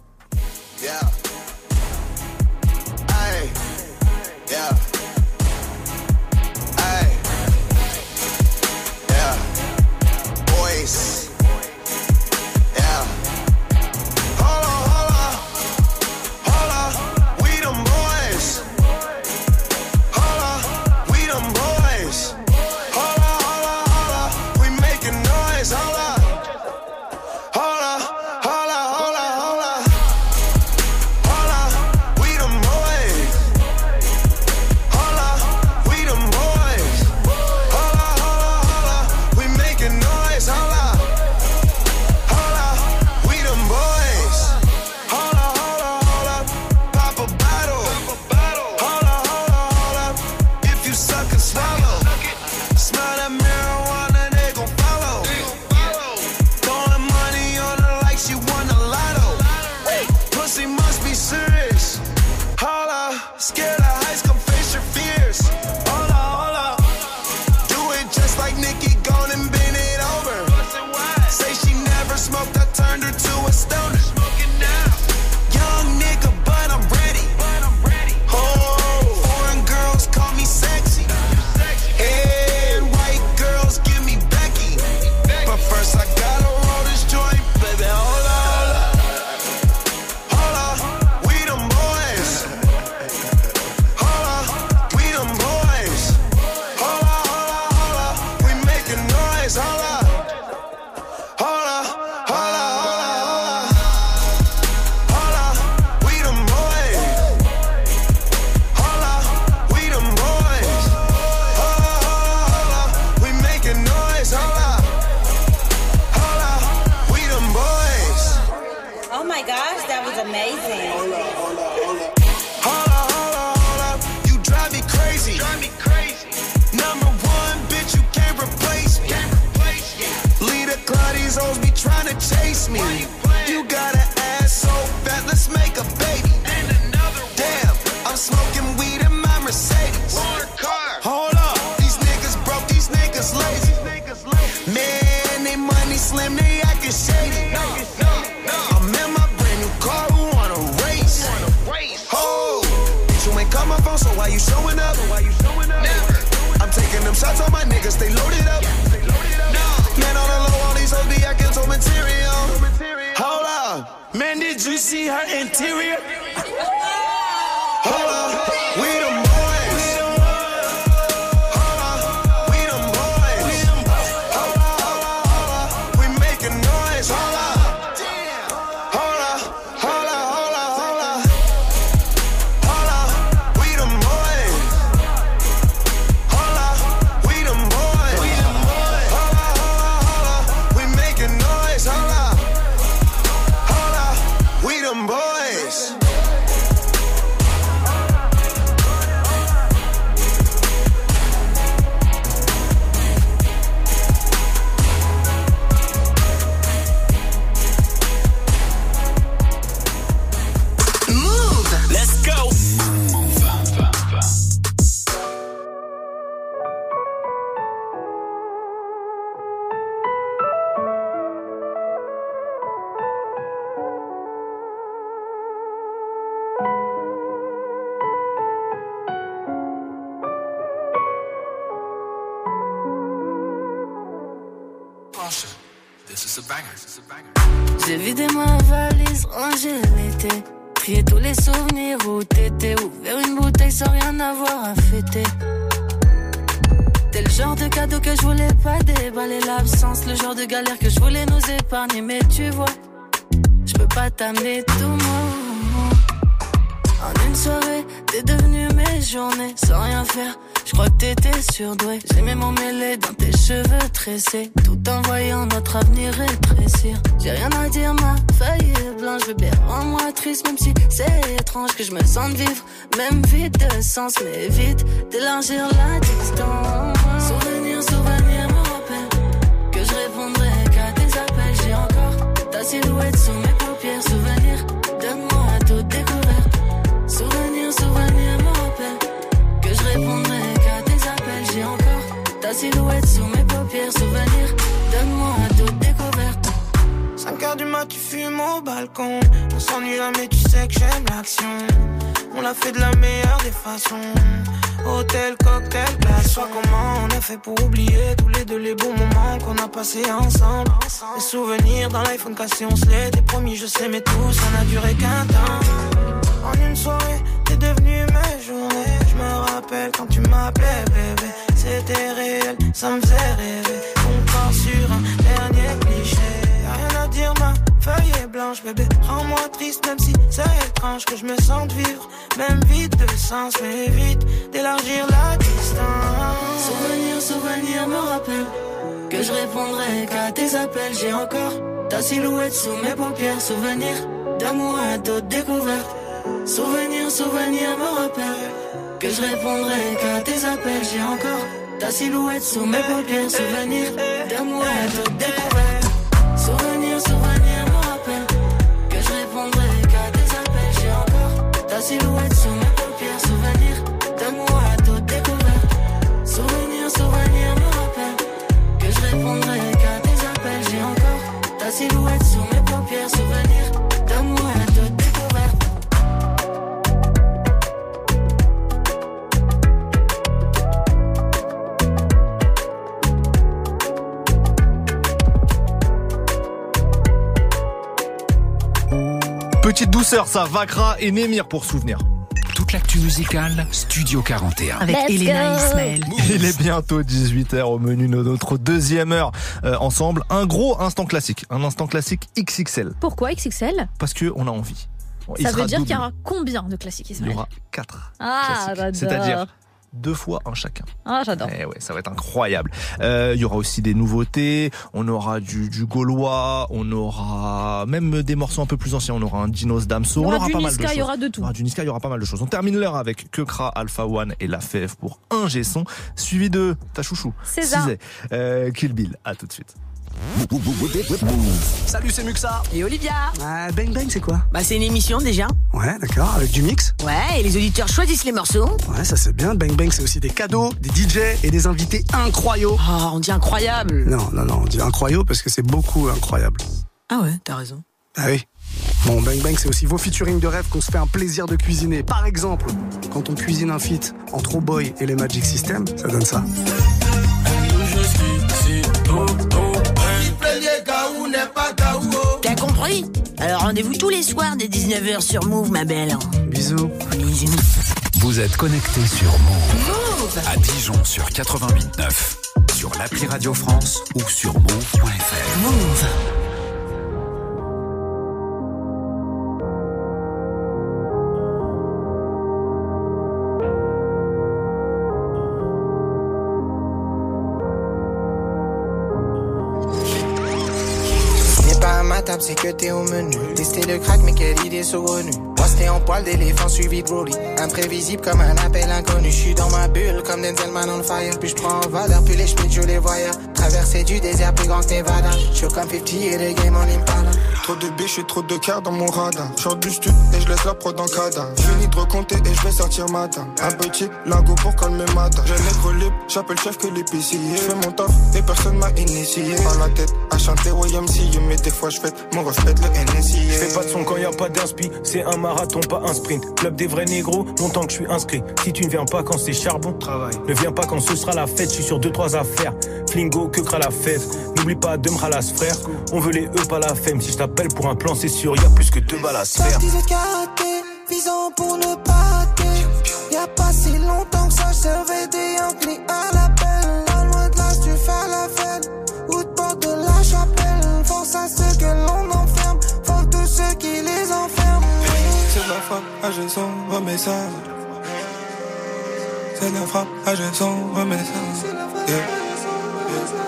le genre de galère que je voulais nous épargner, mais tu vois, je peux pas t'amener tout moi. En une soirée, t'es devenu mes journées sans rien faire. Je crois que t'étais surdoué. J'ai même emmêlé dans tes cheveux tressés. Tout en voyant notre avenir rétrécir. J'ai rien à dire, ma feuille est blanche. Je veux bien en moi triste, même si c'est étrange que je me sente vivre. Même vide de sens, mais vite d'élargir la distance. Souvenir, souvenir. Silhouette sous mes paupières. Souvenir, donne-moi toute découverte. Souvenir, souvenir me rappelle que je répondrai qu'à tes appels. J'ai encore ta silhouette sous mes paupières. Souvenir, donne-moi toute découverte. 5 heures du mat, tu fumes au balcon. On s'ennuie là, mais tu sais que j'aime l'action. On l'a fait de la meilleure des façons. Hôtel, cocktail, place. Soit comment on a fait pour oublier tous les deux les beaux moments qu'on a passés ensemble. Les souvenirs dans l'iPhone cassé, on se l'était promis, je sais, mais tout ça n'a duré qu'un temps. En une soirée, t'es devenu mes journées. Je me rappelle quand tu m'appelais bébé. C'était réel, ça me faisait rêver. Ton corps sur un dernier cliché. Rien à dire, ma feuille est blanche, bébé. Rends-moi triste, même si c'est étrange que je me sente vivre. Même vite de sens, mais vite d'élargir la distance. Souvenir, souvenir me rappelle que je répondrai qu'à tes appels. J'ai encore ta silhouette sous mes paupières. Souvenir d'amour à d'autres découvertes. Souvenir, souvenir me rappelle que je répondrai qu'à tes appels. J'ai encore ta silhouette sous mes paupières. Souvenir d'amour à d'autres découvertes. Silhouette sous mes paupières. Souvenir d'amour à d'autres découvertes. Souvenir, souvenir me rappelle que je répondrai qu'à tes appels. J'ai encore ta silhouette Petite douceur, ça, Vakra et Némir pour souvenir. Toute l'actu musicale, Studio 41. Avec Let's Elena go. Ismaël. Il est bientôt 18h au menu de notre deuxième heure euh, ensemble. Un gros instant classique, un instant classique XXL. Pourquoi XXL Parce que on a envie. Ça veut dire qu'il y aura combien de classiques Il y Ismaël? aura 4 Ah. C'est-à-dire deux fois un chacun. Ah, j'adore. Eh ouais, ça va être incroyable. Euh, Il y aura aussi des nouveautés. On aura du, du gaulois. On aura même des morceaux un peu plus anciens. On aura un Dinos Damso. On aura du pas mal de Niska, choses. il y aura de tout. Aura du Niska, il y aura pas mal de choses. On termine l'heure avec Kekra, Alpha One et La Fève pour un G-son, suivi de ta chouchou. César. Cizé. Euh, Kill Bill. À tout de suite. Salut, c'est Muxa. Et Olivia Ah, Bang Bang, c'est quoi Bah c'est une émission déjà. Ouais, d'accord, avec du mix. Ouais, et les auditeurs choisissent les morceaux. Ouais, ça c'est bien. Bang Bang, c'est aussi des cadeaux, des DJ et des invités incroyables. Oh, on dit incroyable. Non, non, non, on dit incroyable parce que c'est beaucoup incroyable. Ah ouais, t'as raison. Ah oui. Bon, Bang Bang, c'est aussi vos featuring de rêve qu'on se fait un plaisir de cuisiner. Par exemple, quand on cuisine un feat entre Oh Boy et les Magic System, ça donne ça. Compris Alors rendez-vous tous les soirs dès 19h sur Move, ma belle. Bisous. Bisous. Vous êtes connectés sur Move. À Dijon sur 88.9. Sur l'appli Radio France ou sur move.fr. Move. Table, c'est que t'es au menu. Tester le crack, mais quelle idée saugrenue. Posté en poil d'éléphant suivi de Broly. Imprévisible comme un appel inconnu. J'suis dans ma bulle comme Denzel Man on fire. Puis j'prends en valeur, puis les schmitts, je les voyais. Traversée du désert plus grand que Nevada. J'suis comme 50 et le game en impala. Trop de biches et trop de cœur dans mon radar. J'sors du stud et je laisse la prod en cadavre. Fini de recompter et je vais sortir matin. Un petit lingot pour calmer matin. J'ai nègre libre, j'appelle chef que l'épicier. J'fais mon taf et personne m'a initié. Par la tête à chanter YMCA, mais des fois j'fais mon reflet le NSI. Fais pas de son quand y a pas d'inspi, c'est un marathon, pas un sprint. Club des vrais négros, longtemps que je suis inscrit. Si tu ne viens pas quand c'est charbon, travail. Ne viens pas quand ce sera la fête, je suis sur deux trois affaires. Flingo, que cra la fève. N'oublie pas de me ralasse frère. On veut les E, pas la femme. Si je t'appelle pour un plan, c'est sûr, y a plus que deux balles à se faire. Visant pour ne pas rater. Y'a pas si longtemps que ça, je servais des Yankees à l'appel. Pas loin de là, tu fais la fête. Ou de porte de la chapelle. Force à ceux que l'on enferme, force de ceux qui les enferment. C'est de la frappe, ah j'ai son message. C'est la frappe, ah j'ai son message. Yeah.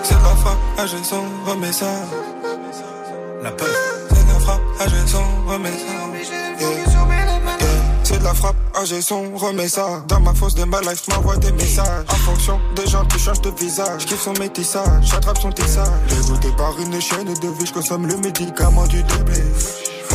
C'est la frappe, ah j'ai son message. La peur. C'est la frappe, son message. Yeah. Yeah. C'est de la frappe, j'ai son remets ça. Dans ma fosse de ma life, m'envoie des messages. En fonction des gens qui changent de visage. J'kiffe son métissage, j'attrape son tissage. Dégoûté par une chaîne de vie, j'consomme le médicament du doublé.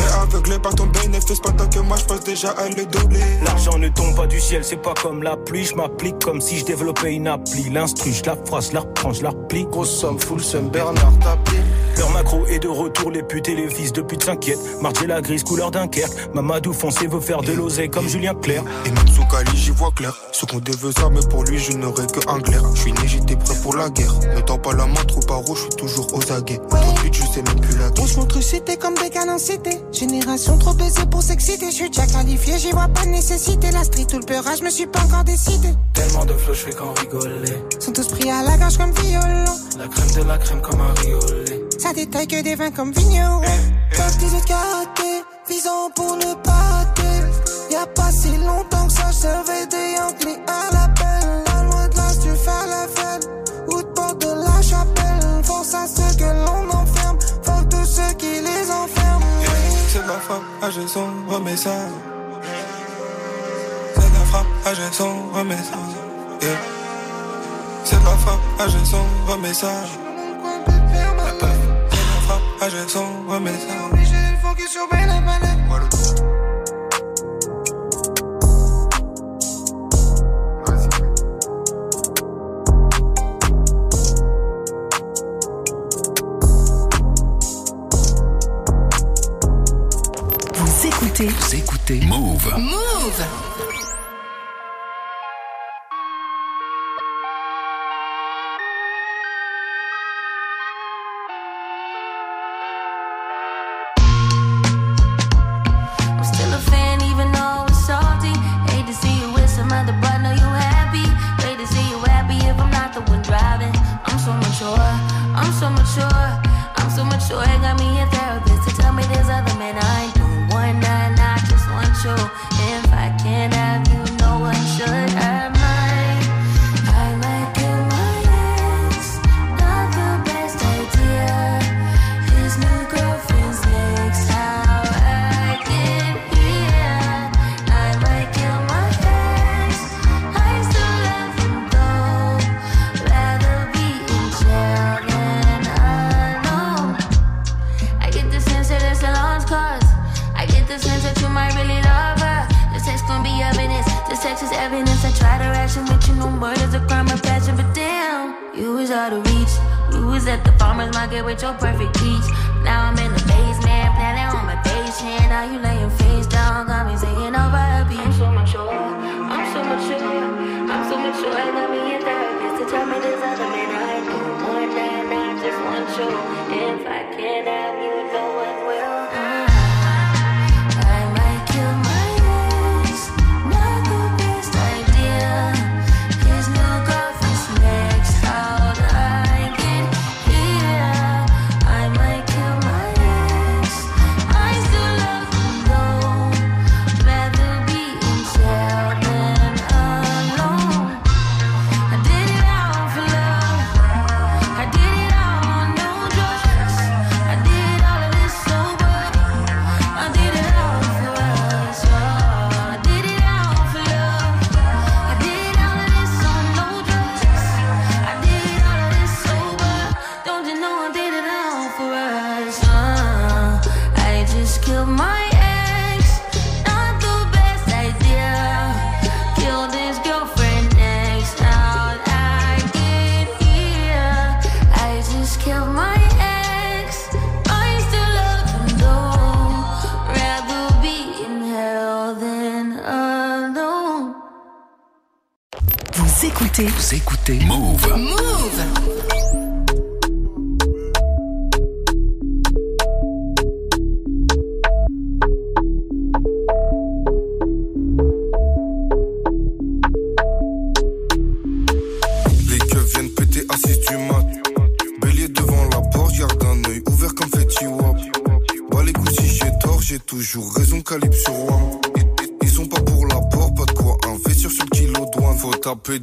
Fait aveuglé par ton bénéfice pendant que moi j'passe déjà à le doubler. L'argent ne tombe pas du ciel, c'est pas comme la pluie. Je m'applique comme si je développais une appli. L'instru, je la phrase, je la reprends, je la replie. Grosse somme, full somme, Bernard tapis. Leur macro est de retour, les putes et les fils de pute s'inquiètent. Marché la grise, couleur Dunkerque. Mamadou foncé veut faire de l'oseille comme Julien Clerc. Et même sous Cali, j'y vois clair. Ce qu'on veut ça, mais pour lui, je n'aurai que un clair. Je suis né, j'étais prêt pour la guerre. Ne tends pas la main trop par rouge, je suis toujours aux aguets. Trop de je sais même plus la guerre. On se montre cité comme des canons cités. Génération trop baisée pour s'exciter. Je suis déjà qualifié, j'y vois pas de nécessité. La street ou le peurage, je me suis pas encore décidé. Tellement de flow, je fais qu'en rigoler. Sont tous pris à la gorge comme violon. La crème de la crème comme un riolet. Ça détaille que des vins comme vigneron. Top 18 karaté, visant pour le pâté. Y'a pas si longtemps que ça, je servais des Yankees à l'appel. Pas loin de là, tu fais la fête. Ou de porte de la chapelle. Force à ceux que l'on enferme. Faut tous ceux qui les enferment. C'est de la frappe, ah j'ai son message. C'est de la frappe, j'ai son message. Yeah. C'est de la frappe, ah j'ai son ah j'ai son message. Obligé, faut qu'ils surveillent la manette. Vous écoutez Vous écoutez Move. Move.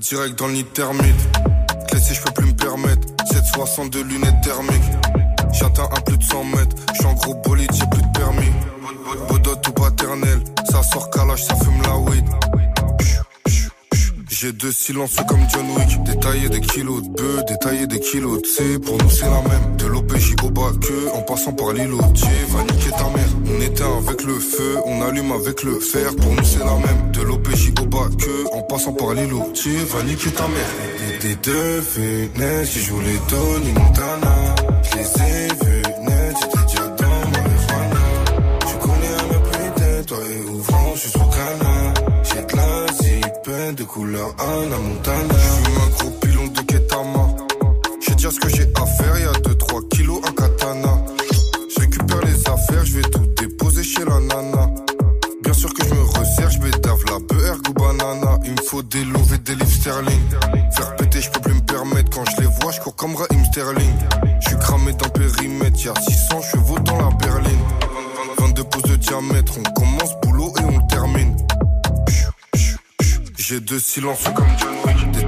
Direct dans le nid thermite. Clé je peux plus me permettre. 762 lunettes thermiques. J'atteins un plus de 100 mètres. J'suis en gros bolide, j'ai plus de permis. Bodot ou paternel. Ça sort calage, ça fume la weed. J'ai deux silences comme John Wick. Détailler des kilos de bœufs, détailler des kilos de C. Pour nous, c'est la même. De l'OPJ au bas que, en passant par l'îlot. Dieu va niquer ta mère. On éteint avec le feu, on allume avec le fer. Pour nous, c'est la même. De l'OPJ au bas que, passant par l'îlot. Dieu va niquer ta mère. Des, des deux fenêtres qui jouent les Tony Montana. Je les ai vus net, j'étais déjà dans ma marijuana. Je connais peu plus de toi et ouvrant, je suis sous canard. J'ai de la zipette de couleur Anna Montana. Je suis un gros pilon de Ketama. Vais dire ce que j'ai à faire, y'a 2-3 faut des et des livres sterling. Faire péter, je peux plus me permettre. Quand je les vois, je comme Raheem Sterling. Je suis cramé le périmètre, y'a 600 chevaux dans la berline. 22 pouces de diamètre, on commence boulot et on termine. J'ai deux silences comme John.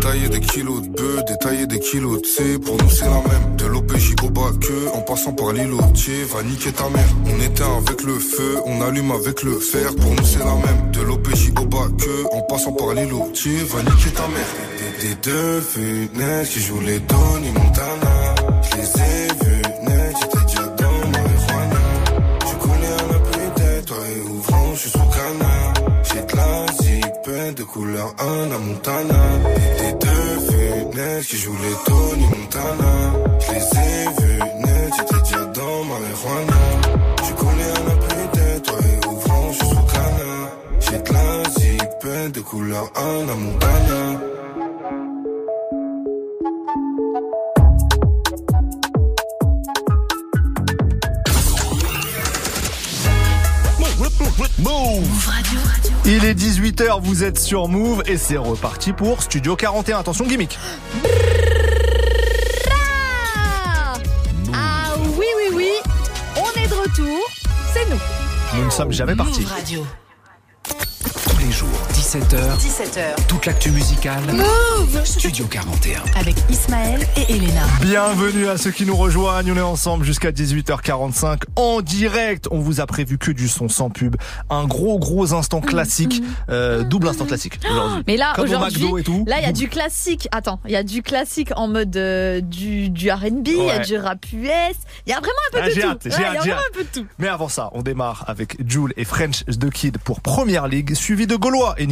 Détailler des kilos de bœufs, détailler des kilos de C. Pour nous, c'est la même. De l'OPJ au que, en passant par l'îlot. Tiens, va niquer ta mère. On éteint avec le feu, on allume avec le fer. Pour nous, c'est la même. De l'OPJ au que, en passant par l'îlot. Tiens, va niquer ta mère. Des, des deux fenêtres qui jouent les Tony Montana. Je les ai vus net, j'étais déjà dans ma marijuana. Je connais un plus de toi et ouvrant, je suis canard. J'ai de la zipette de couleur Anna Montana. Qui jouent les Tony Montana. Je les ai vus net, j'étais déjà dans ma marijuana. Je connais un de toi et ouvrant, je suis sous canard. J'ai de la zipette de couleur Anna Montana. Il est 18h, vous êtes sur Move et c'est reparti pour Studio 41. Attention gimmick. Ah oui, oui, oui, on est de retour, c'est nous. Nous ne sommes jamais partis. 17h. 17h. Toute l'actu musicale. Move Studio 41. Avec Ismaël et Elena. Bienvenue à ceux qui nous rejoignent. On est ensemble jusqu'à 18h45 en direct. On vous a prévu que du son sans pub. Un gros gros instant classique, euh, double instant classique *gasps* aujourd'hui. Mais là, Comme au aujourd'hui, McDo et tout. là, il y a du classique. Attends, il y a du classique en mode euh, du, du R&B, il y a du rap US. Il y a vraiment un peu Ah, de j'ai tout. hâte, j'ai Ouais, Il y a j'ai vraiment un peu de tout. Mais avant ça, on démarre avec Jules et French The Kid pour Première Ligue, suivi de Gaulois et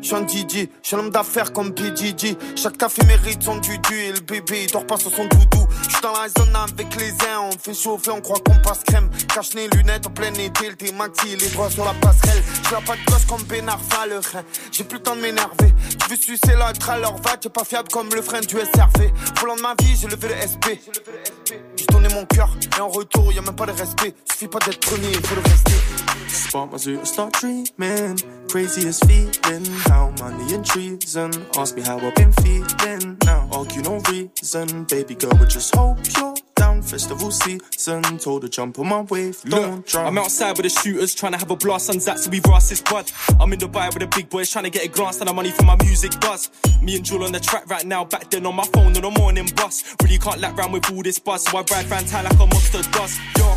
Je suis un DJ, je suis un homme d'affaires comme PGG. Chaque café mérite son dudu et le bébé il dort pas sur son doudou. Je suis dans la zone avec les uns, on fait chauffer, on croit qu'on passe crème. Cache les lunettes en plein été, le maxi, les doigts sur la passerelle. Je suis pas de gauche comme Benarfa, le rein. J'ai plus le temps de m'énerver. Tu veux sucer l'autre leur va, t'es pas fiable comme le frein du SRV. Volant de ma vie, j'ai levé le SP. Mon cœur et en retour, y a même pas de respect. Suffit pas d'être premier, faut le rester. Spark my zoo, start dreaming. Craziest feeling. How money and treason. Ask me how I've been feeling. Now argue no reason. Baby girl, but just hope you're Festival season. Told her jump on my wave. Don't Look, drown. I'm outside with the shooters trying to have a blast on Zach, so we brass this bud. I'm in Dubai with the big boys trying to get a glance and the money for my music buzz. Me and Jewel on the track right now, back then on my phone on the morning bus. Really can't lap round with all this buzz, so I ride round town like a monster does. Yo,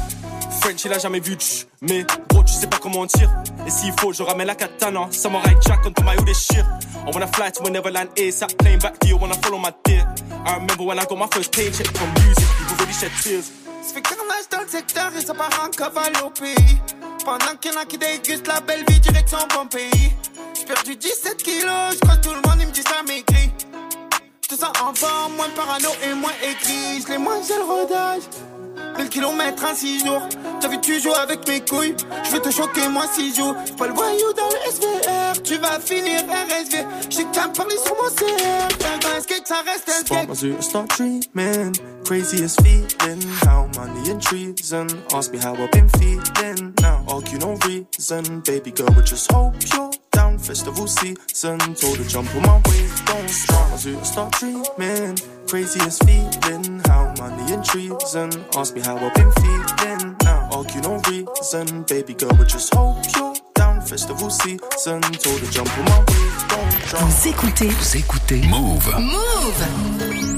French il a jamais vu tch, mais gros tu sais pas comment on tire. Et s'il faut, je ramène la katana. Samurai Jack on my hoodie shit. I wanna fly to a Neverland ASAP, plane back to you, wanna follow my dear. I remember when I got my first paycheck from music, people really shed tears. Ça fait carnage dans le secteur et ça part en cavale au pays. Pendant qu'il y en a qui dégustent la belle vie, direction bon pays. J'ai perdu 17 kilos, je tout le monde il me dit ça m'écrit. Je te sens en moins parano et moins écrit. Je les mange, j'ai le rodage. 1000 km en 6 jours. T'as vu, tu joues avec mes couilles. Je vais te choquer, moi, si joue. Pas le voyou dans le SVR. Tu vas finir RSV. J'ai qu'à me parler sur mon CR. Un skate, ça reste un skate. my zoo, start dreaming. Craziest feeling. How money and treason. Ask me how I've been feeling. Now, argue no reason. Baby girl, but just hope you're down. Festival season. Told her jump on my way. Don't my zoo, start dreaming. Craziest feeling. How money and treason. Ask me how I've been feeling. Now, argue no reason. Baby girl, but just hope you're down. Festival season. Told her jump on my way. Don't drop. Vous écoutez Vous écoutez Move. Move.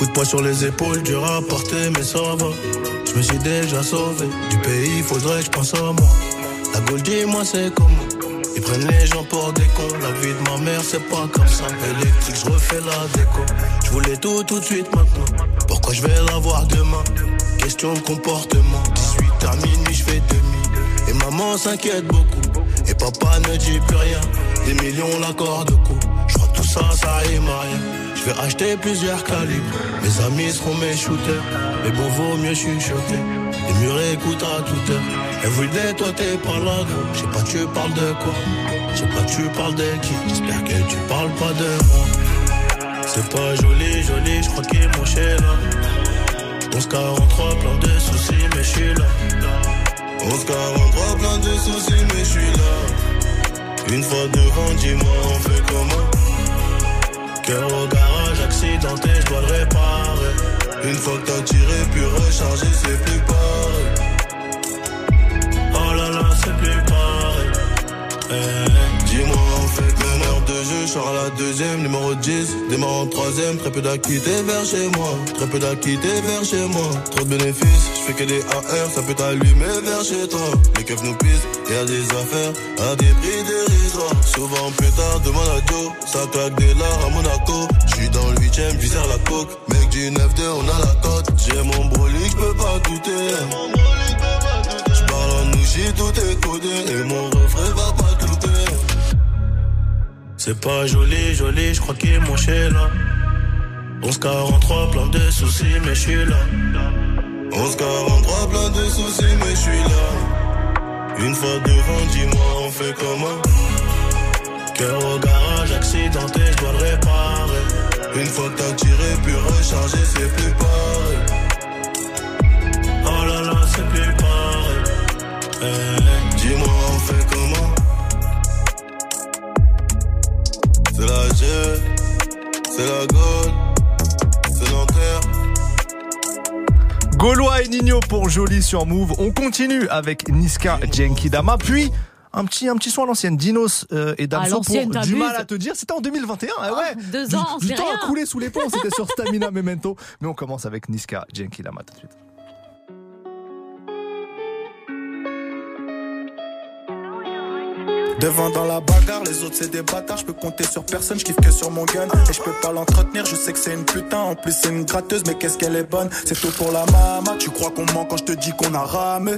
Beaucoup de poids sur les épaules, dur à porter, mais ça va. Je me suis déjà sauvé du pays, faudrait que je pense à moi. La Gaule, dis-moi, c'est comment? Ils prennent les gens pour des cons. La vie de ma mère, c'est pas comme ça. Électrique, je refais la déco. Je voulais tout, tout de suite maintenant. Pourquoi je vais l'avoir demain? Question de comportement. 18 à minuit, je fais demi. Et maman s'inquiète beaucoup. Et papa ne dit plus rien. Des millions, l'accord de coup. Je crois tout ça, ça rime à rien. Je vais acheter plusieurs calibres. Mes amis seront mes shooters. Mais bon, vaut mieux chuchoter. Les murs écoutent à toute heure. Everyday, toi t'es pas là, gros. Je sais pas, tu parles de quoi? Je sais pas, tu parles de qui? J'espère que tu parles pas de moi. C'est pas joli, joli, je crois qu'il est mon chez là. 1143, plein de soucis, mais je suis là. 1143, plein de soucis, mais je suis là. Une fois devant, dis-moi, on fait comment? Cœur au garage, accidenté, je dois le réparer. Une fois que t'as tiré, puis rechargé, c'est plus pareil. Oh là là, c'est plus pareil. Eh, Dis-moi, on fait heure de jeu, je à la deuxième, numéro 10, démarre en troisième, très peu d'acquittés vers chez moi, très peu d'acquittés vers chez moi, trop de bénéfices, je fais que des AR, ça peut t'allumer vers chez toi, les keufs nous pissent, y a des affaires, à des prix dérisoires, souvent plus tard, demande à Joe, ça claque des lards à Monaco, je suis dans le huitième, sers la coke, mec du 9-2, on a la cote, j'ai mon brolic, je peux pas douter, je parle en nouchi, tout est et mon refrain va pas. C'est pas joli, joli, je crois qu'il chez là. 1143, plein de soucis, mais je suis là. 1143, plein de soucis, mais je suis là. Une fois devant, dis-moi, on fait comment? Cœur au garage, accidenté, je dois le réparer. Une fois que t'as tiré, puis rechargé, c'est plus pareil. Oh là là, c'est plus pareil. Eh, dis-moi, on fait comment? C'est la G, c'est la Gaule, c'est Nanterre. Gaulois et Nino pour Joli sur Move. On continue avec Niska Dama, puis un petit, un petit son à l'ancienne, Dinos euh, et Damso pour du mal à te dire. C'était en 2021, ah ouais. deux Du- ans, du, temps rien. a coulé sous les ponts, c'était sur Stamina Memento. Mais on commence avec Niska Dama tout de suite. Devant dans la bagarre, les autres c'est des bâtards, je peux compter sur personne, je kiffe que sur mon gun. Et je peux pas l'entretenir, je sais que c'est une putain, en plus c'est une gratteuse, mais qu'est-ce qu'elle est bonne? C'est tout pour la mama, tu crois qu'on ment quand je te dis qu'on a ramé?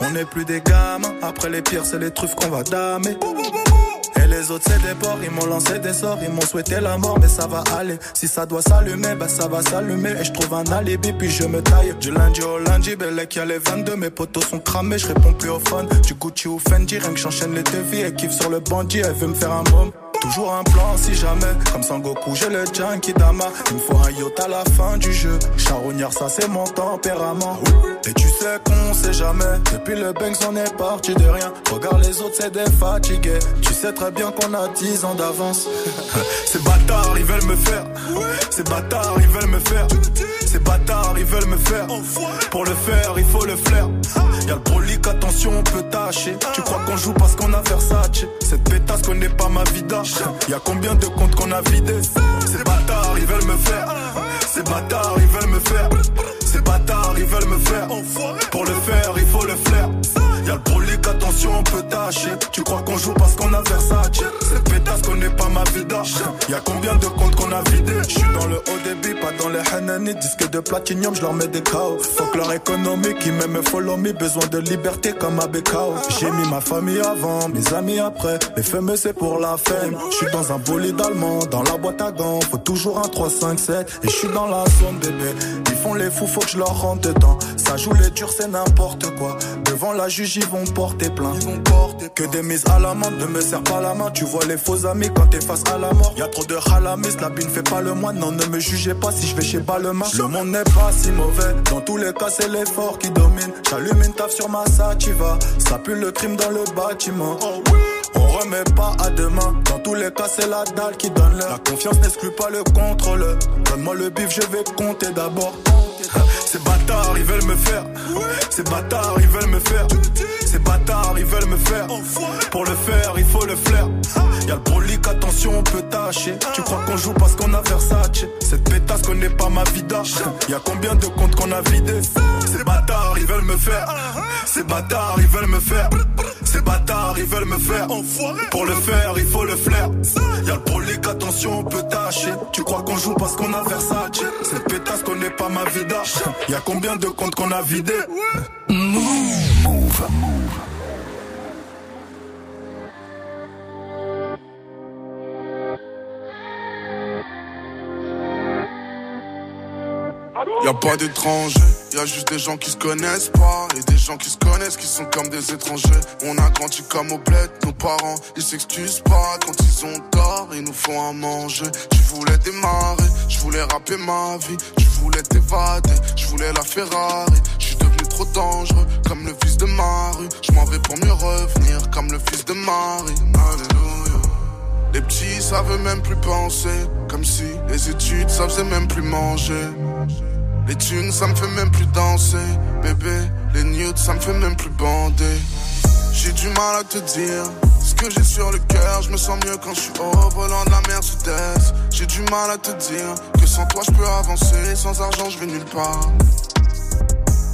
On n'est plus des gamins, après les pires c'est les truffes qu'on va damer les autres c'est des porcs, ils m'ont lancé des sorts, ils m'ont souhaité la mort, mais ça va aller. Si ça doit s'allumer, bah ça va s'allumer. Et je trouve un alibi, puis je me taille. Du lundi au lundi, Bellec y a les 22, mes potos sont cramés, je réponds plus au phone. Du Gucci ou Fendi, rien que j'enchaîne les devis, elle kiffe sur le bandit, elle veut me faire un môme. Toujours un plan si jamais, comme Sangoku, j'ai le Dama. Il me faut un yacht à la fin du jeu. Charognard, ça c'est mon tempérament. Et tu sais qu'on sait jamais, depuis le Banks on est parti de rien. Regarde les autres, c'est des fatigués. Tu sais très bien qu'on a 10 ans d'avance. *laughs* Ces bâtards, ils veulent me faire. Ces bâtards, ils veulent me faire. Ces bâtards, ils veulent me faire. Pour le faire, il faut le flair. Y'a le brolic, attention, on peut tâcher. Tu crois qu'on joue parce qu'on a Versace. Cette pétasse connaît pas ma vida. Y'a combien de comptes qu'on a vidés Ces bâtards, ils veulent me faire. Ces bâtards, ils veulent me faire. Ces bâtards, ils veulent me faire. Pour le faire, il faut le flair. Y'a le brolic, attention, on peut tâcher. Tu crois qu'on joue parce qu'on a Versace? Cette pétasse connaît pas ma vida. Y'a combien de comptes qu'on a vidé J'suis dans le haut débit, pas dans les Hanani. Disque de platinium, je leur mets des chaos. Fuck leur économie qui m'aime follow me. Besoin de liberté comme à Bekao. J'ai mis ma famille avant, mes amis après. Les fameux c'est pour la fame. J'suis dans un bolide allemand, dans la boîte à gants. Faut toujours un 3, 5, 7. Et j'suis dans la zone bébé. Ils font les fous, faut que je leur rentre dedans. Ça joue les durs, c'est n'importe quoi. Devant la juge, ils vont porter plainte. Ils vont porter que des mises à la main, ne me serre pas la main. Tu vois les faux amis quand t'es face à la mort. Y a trop de halamis, la bine fait pas le moine. Non, ne me jugez pas si je vais chez Balmain. Le monde n'est pas si mauvais. Dans tous les cas, c'est l'effort qui domine. J'allume une taf sur ma sativa. Ça pue le crime dans le bâtiment. On remet pas à demain. Dans tous les cas, c'est la dalle qui donne l'heure. La confiance n'exclut pas le contrôle. Donne-moi le bif, je vais compter d'abord. Bâtards, ils veulent me faire. Ces bâtards, ils veulent me faire. Ces bâtards, ils veulent me faire. Pour le faire, il faut le flair. Y'a le brolic, attention, on peut tâcher. Tu crois qu'on joue parce qu'on a Versace? Cette pétasse connaît pas ma vida. *laughs* Y'a combien de comptes qu'on a vidé Ces bâtards, ils veulent me faire. Ces bâtards, ils veulent me faire. Ces bâtards, ils veulent me faire. Pour le faire, il faut le flair. Y'a le brolic, attention, on peut tâcher. Tu crois qu'on joue parce qu'on a Versace? Cette pétasse connaît pas ma vida. *laughs* Y'a combien de comptes qu'on a vidé Move. Y a pas d'étrangers, y a juste des gens qui se connaissent pas et des gens qui se connaissent qui sont comme des étrangers. On a grandi comme au bled, nos parents ils s'excusent pas quand ils ont tort, ils nous font à manger. Je voulais démarrer, je voulais rapper ma vie, je voulais t'évader, je voulais la Ferrari. Je suis devenu trop dangereux comme le fils de Marie. Je m'en vais pour mieux revenir comme le fils de Marie. Alléluia. Les petits savent même plus penser, comme si les études ça faisait même plus manger. Les thunes, ça me fait même plus danser. Bébé, les nudes, ça me fait même plus bander. J'ai du mal à te dire ce que j'ai sur le cœur. Je me sens mieux quand je suis au volant de la Mercedes. J'ai du mal à te dire que sans toi je peux avancer. Sans argent, je vais nulle part.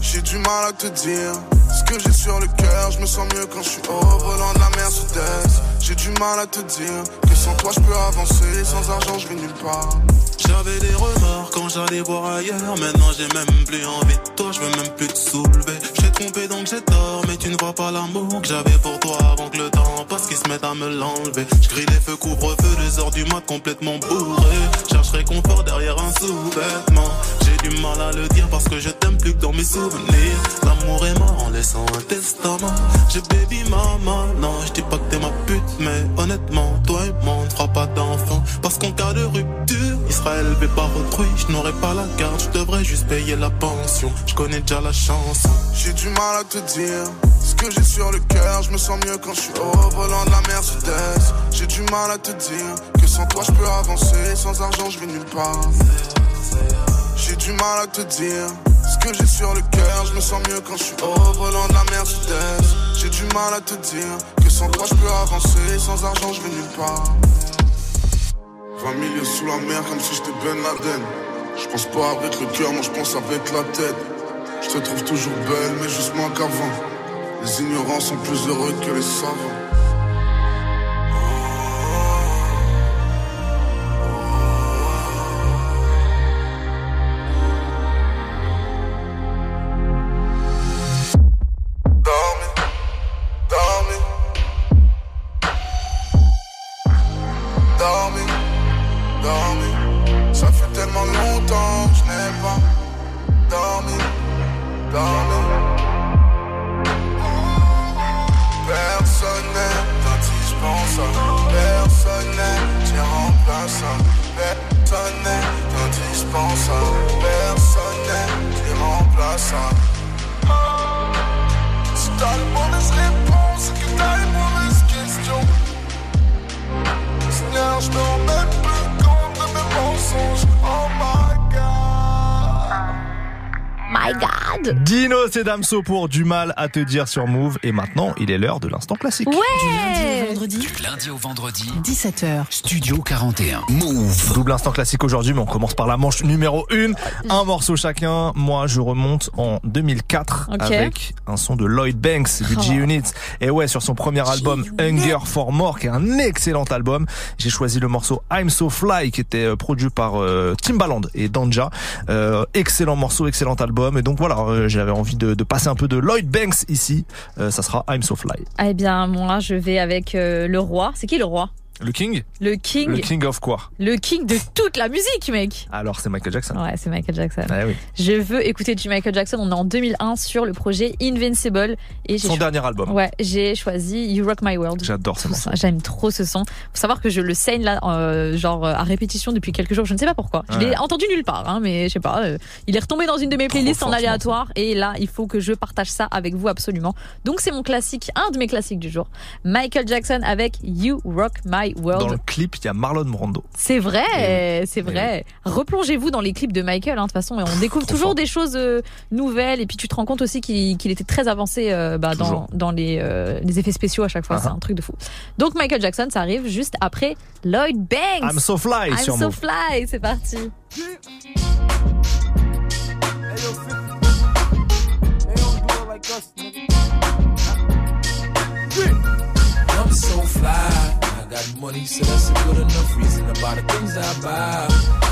J'ai du mal à te dire ce que j'ai sur le cœur. Je me sens mieux quand je suis au volant de la Mercedes. J'ai du mal à te dire que sans toi je peux avancer. Sans argent, je vais nulle part. J'avais des remords quand j'allais voir ailleurs. Maintenant j'ai même plus envie de toi, je veux même plus te soulever. J'ai trompé donc j'ai tort, mais tu ne vois pas l'amour que j'avais pour toi avant que le temps passe qu'ils se mettent à me l'enlever. Je les feux, couvre-feu, deux heures du mat complètement bourré. Cherche réconfort derrière un sous-vêtement. J'ai du mal à le dire parce que je t'aime plus que dans mes souvenirs. L'amour est mort en laissant un testament. J'ai baby maman, non, je dis pas que t'es ma pute, mais honnêtement, toi et moi ne fera pas d'enfant. Parce qu'en cas de rupture, il sera élevé par autrui. Je n'aurai pas la garde, je devrais juste payer la pension. Je connais déjà la chanson. J'ai du mal à te dire ce que j'ai sur le cœur. Je me sens mieux quand je suis au volant de la Mercedes. J'ai du mal à te dire que sans toi je peux avancer. Sans argent, je vais nulle part. J'ai du mal à te dire ce que j'ai sur le cœur. Je me sens mieux quand je suis au volant de la Mercedes. J'ai du mal à te dire que sans toi je peux avancer. Sans argent, je vais nulle part. 20 milieux sous la mer comme si j'étais Ben Laden. Je pense pas avec le cœur, moi je pense avec la tête. Je te trouve toujours belle, mais juste moins qu'avant. Les ignorants sont plus heureux que les savants. C'est Damso pour du mal à te dire sur Move. Et maintenant, il est l'heure de l'instant classique. Ouais. vendredi. Du lundi au vendredi. 17h. Studio 41. Move. Double instant classique aujourd'hui, mais on commence par la manche numéro 1. Un morceau chacun. Moi, je remonte en 2004 Ok. avec un son de Lloyd Banks du Oh. G-Unit. Et ouais, sur son premier album Hunger for More, qui est un excellent album, j'ai choisi le morceau I'm So Fly, qui était euh, produit par euh, Timbaland et Danja. Euh, excellent morceau, excellent album. Et donc voilà, euh, j'avais envie de, de passer un peu de Lloyd Banks ici. Euh, ça sera I'm So Fly. Eh bien, moi, je vais avec euh, le roi. C'est qui le roi? Le King Le king. Le King of quoi Le king de toute la musique, mec. Alors c'est Michael Jackson. Ouais, c'est Michael Jackson. Ah oui. Je veux écouter du Michael Jackson. On est en 2001 sur le projet Invincible. Et Son cho- dernier album. Ouais, j'ai choisi You Rock My World. J'adore ce morceau. J'aime trop ce son. Faut savoir que je le saigne là, euh, genre euh, à répétition depuis quelques jours. Je ne sais pas pourquoi. Je l'ai entendu nulle part, hein, mais je sais pas. euh, il est retombé dans une de mes playlists en aléatoire. Et là, il faut que je partage ça avec vous absolument. Donc c'est mon classique, un de mes classiques du jour. Michael Jackson avec You Rock My World. Dans le clip, il y a Marlon Brando. C'est vrai, Eh c'est vrai. Replongez-vous dans les clips de Michael. hein, De toute façon, et on découvre toujours des choses euh, nouvelles. Et puis tu te rends compte aussi qu'il qu'il était très avancé euh, bah, dans, dans les, euh, les effets spéciaux à chaque fois. Ah C'est ah. un truc de fou. Donc Michael Jackson, ça arrive juste après Lloyd Banks. I'm So Fly I'm sur so Move. fly. C'est parti. I'm so fly. Got money, so that's a good enough reason to buy the things I buy.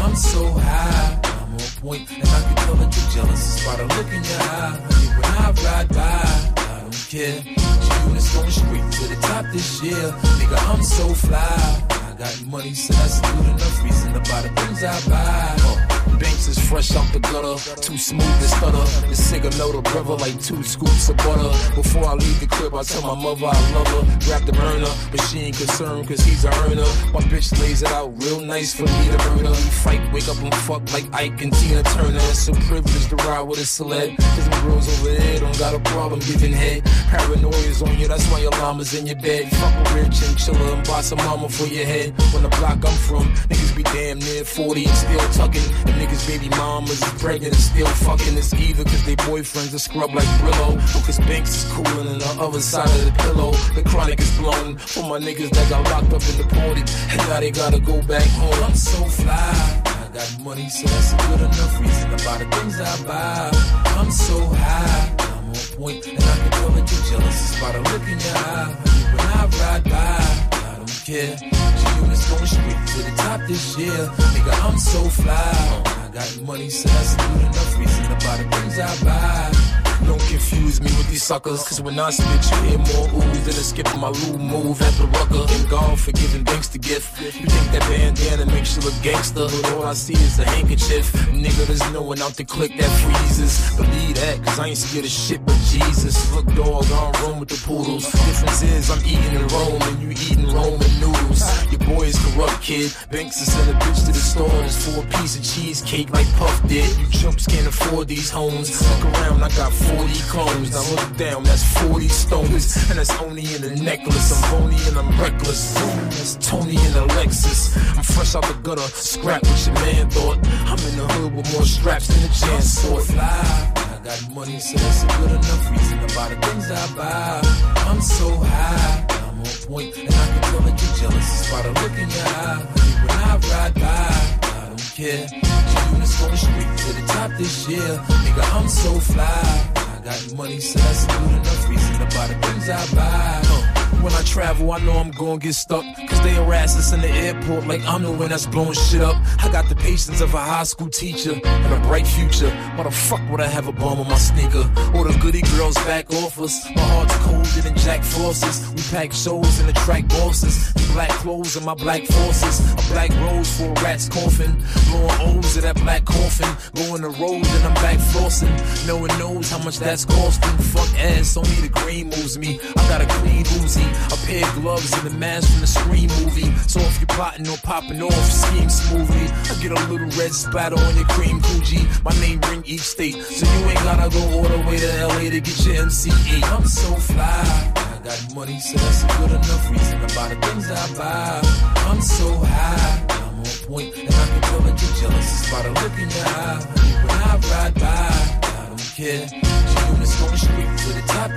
I'm so high. I'm on point, and I can tell that you're jealous just by the look in your eye. When I ride by, I don't care. G-Unit's going straight to the top this year. Nigga, I'm so fly. I got money, so that's a good enough reason to buy the things I buy. Uh, Banks is fresh out the gutter, too smooth to stutter. The cigar know the brother like two scoops of butter. Before I leave the crib, I tell my mother I love her. Grab the burner, but she ain't concerned cause he's a earner. My bitch lays it out real nice for me to murder. We fight, wake up and fuck like Ike and Tina Turner. It's a privilege to ride with a celeb. Cause my girls over there don't got a problem giving head. Paranoia's on you, that's why your llama's in your bed. Fuck a real chinchilla and buy some mama for your head. When the block I'm from, niggas be damn near 40 and still tucking. And niggas baby mamas is pregnant and still fucking. It's either cause they boyfriends are scrub like Brillo. Cause Banks is cooling on the other side of the pillow. The chronic is blown for my niggas that got locked up and deported. And now they gotta go back home. I'm so fly. I got money, so that's a good enough reason to buy the things I buy. I'm so high. I'm on point, and I can tell that you're jealous just by the look in your eye. When I ride by, I don't care. G-Unit's going straight to the top this year. Nigga, I'm so fly. Got money, so that's good enough reason to buy the things I buy. Don't confuse me with these suckers, cause when I spit, you hear more oohs than a skip my loo move at the rucker. And God for giving thanks to gift. You think that bandana makes you look gangster, but all I see is a handkerchief. Nigga, there's no one out to click that freezes. Believe that, cause I ain't scared of shit but Jesus. Look, dog, I don't roam with the poodles. Difference is I'm eating in Rome and you eating Roman noodles. Your boy is corrupt, kid. Banks is send a bitch to the store just for a piece of cheesecake like Puff did. You chumps can't afford these homes. Look around, I got 40 clones. Now look down, that's 40 stones. And that's only in the necklace. I'm bony and I'm reckless. That's Tony in the Lexus. I'm fresh out the gutter. Scrap what your man thought. I'm in the hood with more straps than a chance for fly. Got money, so that's a good enough reason to buy the things I buy. I'm so high. I'm on point, and I can tell that you're jealous just by the look in your eye. Honey, when I ride by, I don't care. G-Unit's going straight to the top this year. Nigga, I'm so fly. I got money, so that's a good enough reason to buy the things I buy. When I travel, I know I'm gonna get stuck. Cause they harass us in the airport like I'm the one that's blowing shit up. I got the patience of a high school teacher and a bright future. Why the fuck would I have a bomb on my sneaker? Or the goody girls back off us. My heart's colder than Jack Frost's. We pack shows and attract bosses. The black clothes and my black forces. A black rose for a rat's coffin. Blowing O's of that black coffin. Going the road and I'm back flossing. No one knows how much that's costing. Fuck ass, only the green moves me. I got a clean movie. A pair of gloves and a mask from the screen movie. So if you're plotting or popping off, scheme smoothly. I get a little red splatter on your cream Gucci. My name ring each state, so you ain't gotta go all the way to LA to get your MCE. I'm so fly. I got money, so that's a good enough reason to buy the things I buy. I'm so high. I'm on point, and I can tell that you're jealous. It's by the look in your eye. When I ride by, I don't care. She doing this on the street.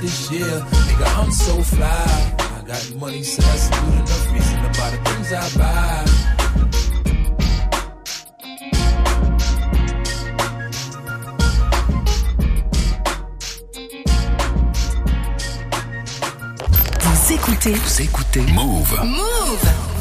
this. Nigga, I'm so fly. I got money, so that's good enough reason to buy the things I buy. Vous écoutez. Vous écoutez. Move. Move.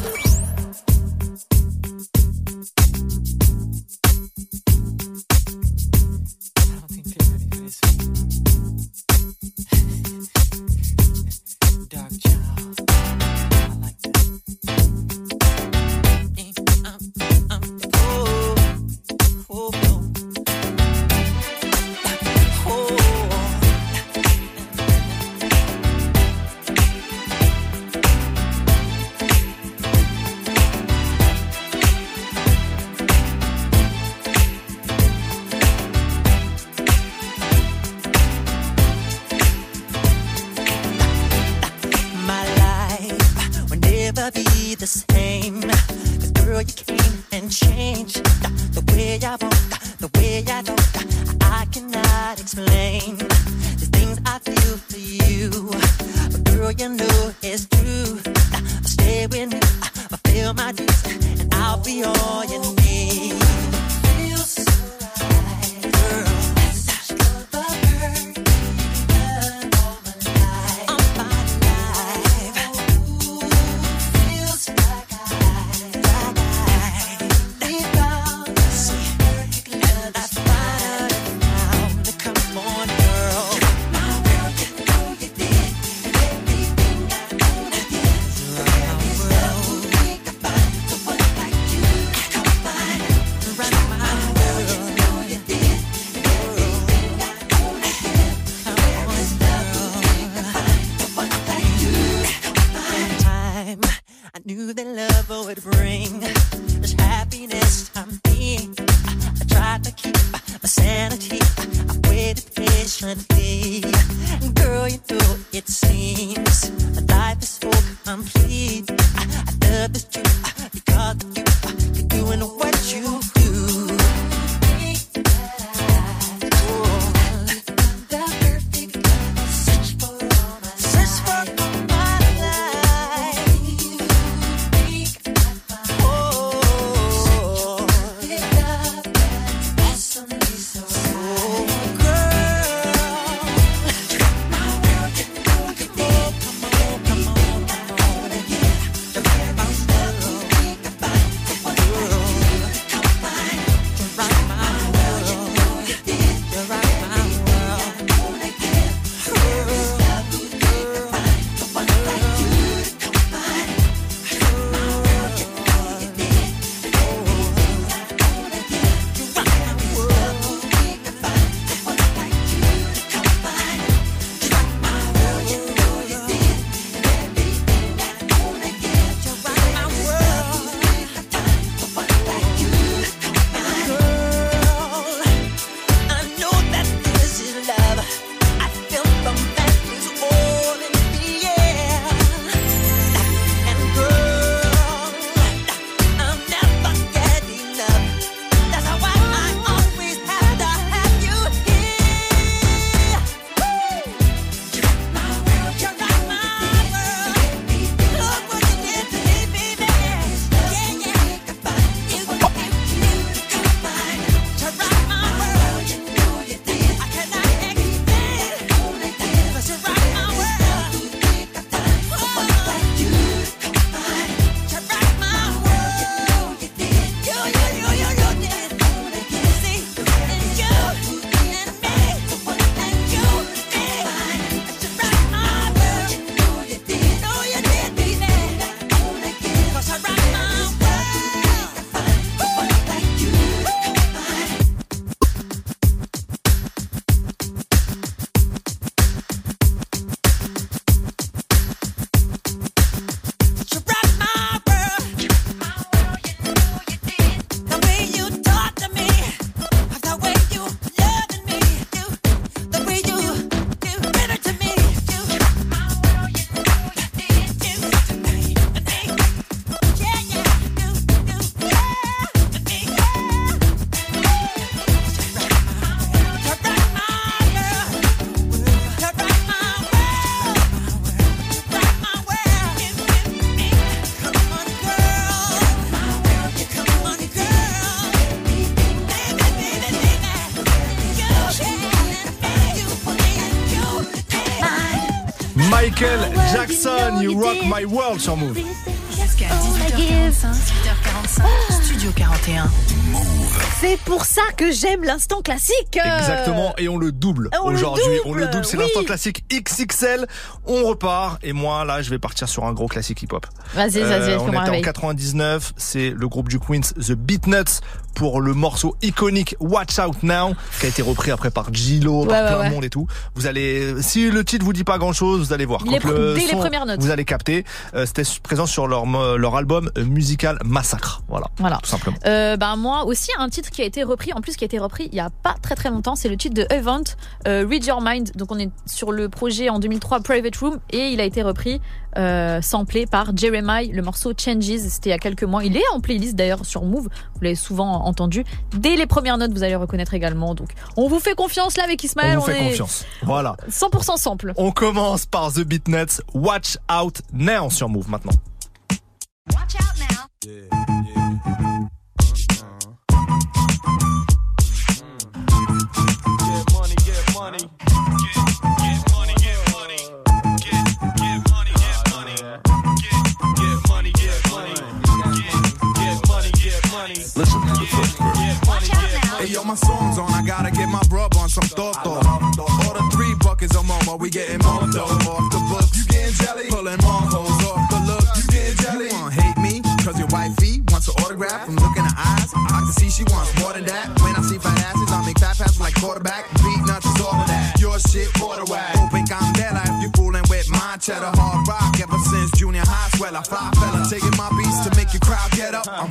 You Rock My World sur Move. Jusqu'à 18h45, 18h45, Studio 41. C'est pour ça que j'aime l'instant classique. Exactement, et on le double aujourd'hui. On le double, c'est oui. l'instant classique XXL. On repart, et moi là, je vais partir sur un gros classique hip-hop. Vas-y, vas-y, Euh, on était en rêver. 99, c'est le groupe du Queens, The Beatnuts, pour le morceau iconique Watch Out Now, qui a été repris après par Gilo, par Ouais, plein ouais. de monde et tout. Vous allez, si le titre vous dit pas grand chose, vous allez voir. Quand le dès les premières notes. Vous allez capter. Euh, C'était présent sur leur, leur album euh, musical Massacre. Voilà. Voilà. Tout simplement. Euh, ben moi aussi un titre qui a été repris, en plus qui a été repris il y a pas très très longtemps, c'est le titre de Event, euh, Read Your Mind. Donc on est sur le projet en 2003 Private Room et il a été repris, samplé par Jeremiah, le morceau Changes. C'était il y a quelques mois. Il est en playlist d'ailleurs sur Move. Vous l'avez souvent entendu. Dès les premières notes, vous allez le reconnaître également. Donc on vous fait confiance là avec Ismaël. on vous fait est confiance. Voilà. 100% sample. On commence par The Beatnuts, Watch Out Now sur Move maintenant. Listen my song's on. I gotta get my rub on some thought thought. All the three buckets of Momo. We getting more dough off the books. You getting jelly? Pulling more hoes off the look. You getting jelly? You wanna hate me? Cause your wifey wants an autograph from looking her eyes. I can see she wants more than that. When I see fat asses, I make fat passes like quarterback. Beat nuts is all of that. Your shit, whack. Open candela if you fooling with my cheddar hard rock. Ever since junior high, swell, I fly fella. Taking my beats to make your crowd get up. I'm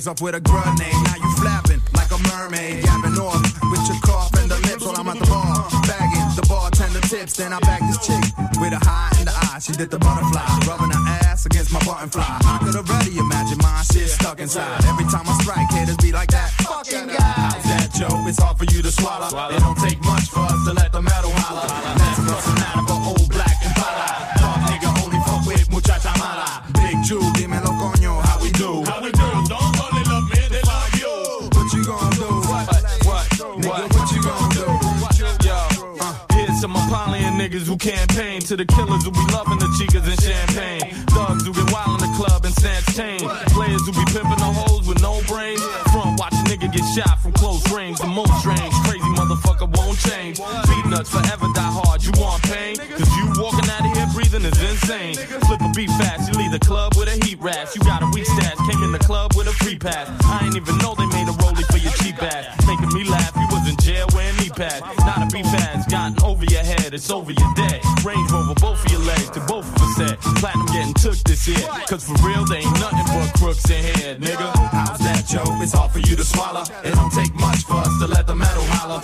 legs off with a grenade. Now you flapping like a mermaid. Yapping off with your cough and the lips while I'm at the bar. Bagging the bartender tips. Then I bag this chick with a high in the eye. She did the butterfly. Rubbing her ass against my button fly. I could already imagine my shit stuck inside. Every time I strike, haters be like that. Fucking guy. How's that, Joe? It's hard for you to swallow. It don't take much for us to let the metal holler. That's bustin' out of a old black campaign, to the killers who be loving the chicas and champagne, thugs who get wild in the club and snatch chain, players who be pimping the hoes with no brains. Front watch a nigga get shot from close range, the most strange, crazy motherfucker won't change. Beat nuts forever die hard, you want pain? Cause you walking out of here breathing is insane. Flip a beat fast, you leave the club with a heat rash. You got a weak stash, came in the club with a free pass. I ain't even know they it's over your dead. Range Rover, both of your legs, to both of us said. Platinum getting took this year. Cause for real, they ain't nothing but crooks in here, nigga. How's that, Joe? It's hard for you to swallow. It don't take much for us to let the metal holler.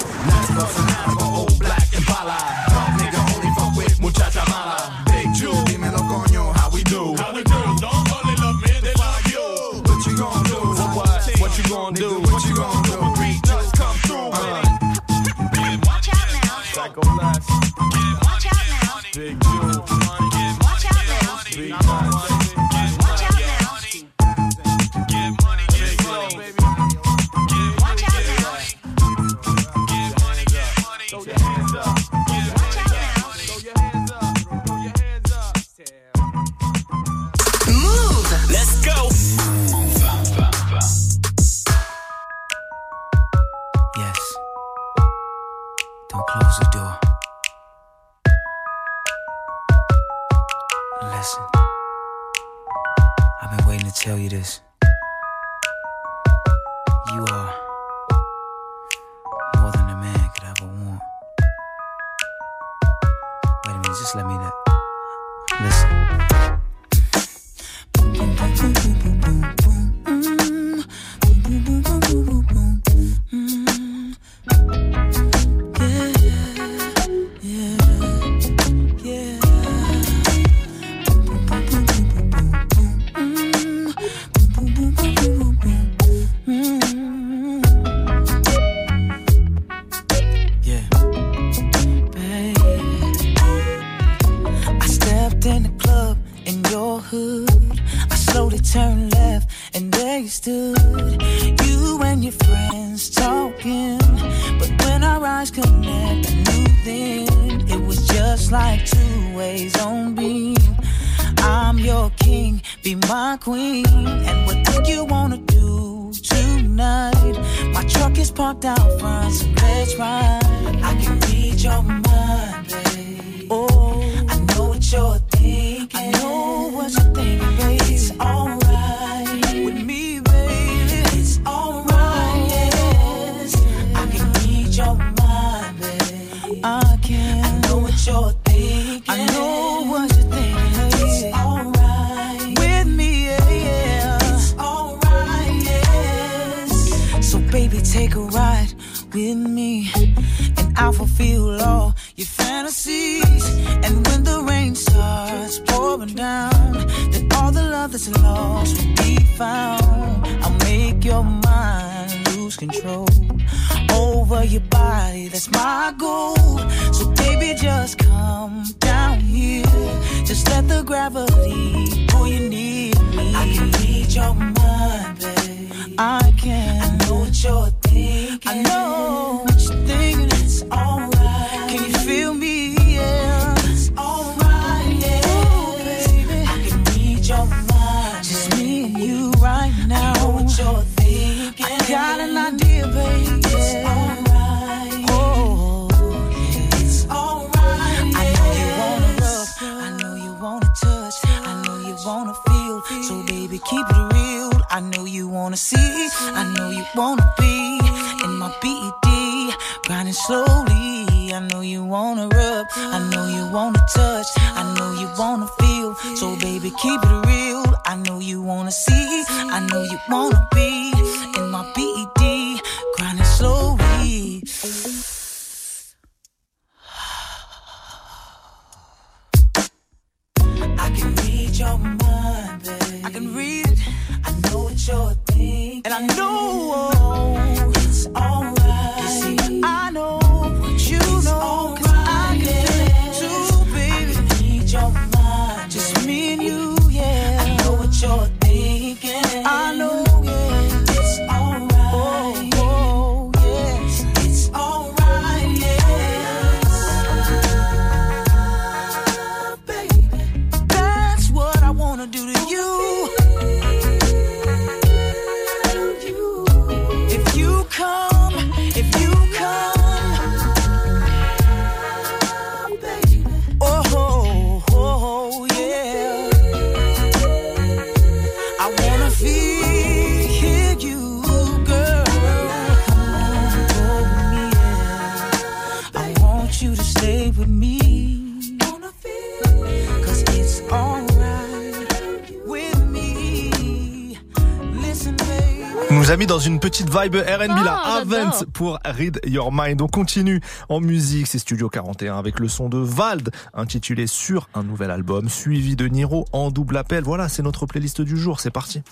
Vibe R&B là. Ah, Avent pour Read Your Mind. On continue en musique, c'est Studio 41 avec le son de Vald intitulé Sur un nouvel album, suivi de Niro en double appel. Voilà, c'est notre playlist du jour, c'est parti.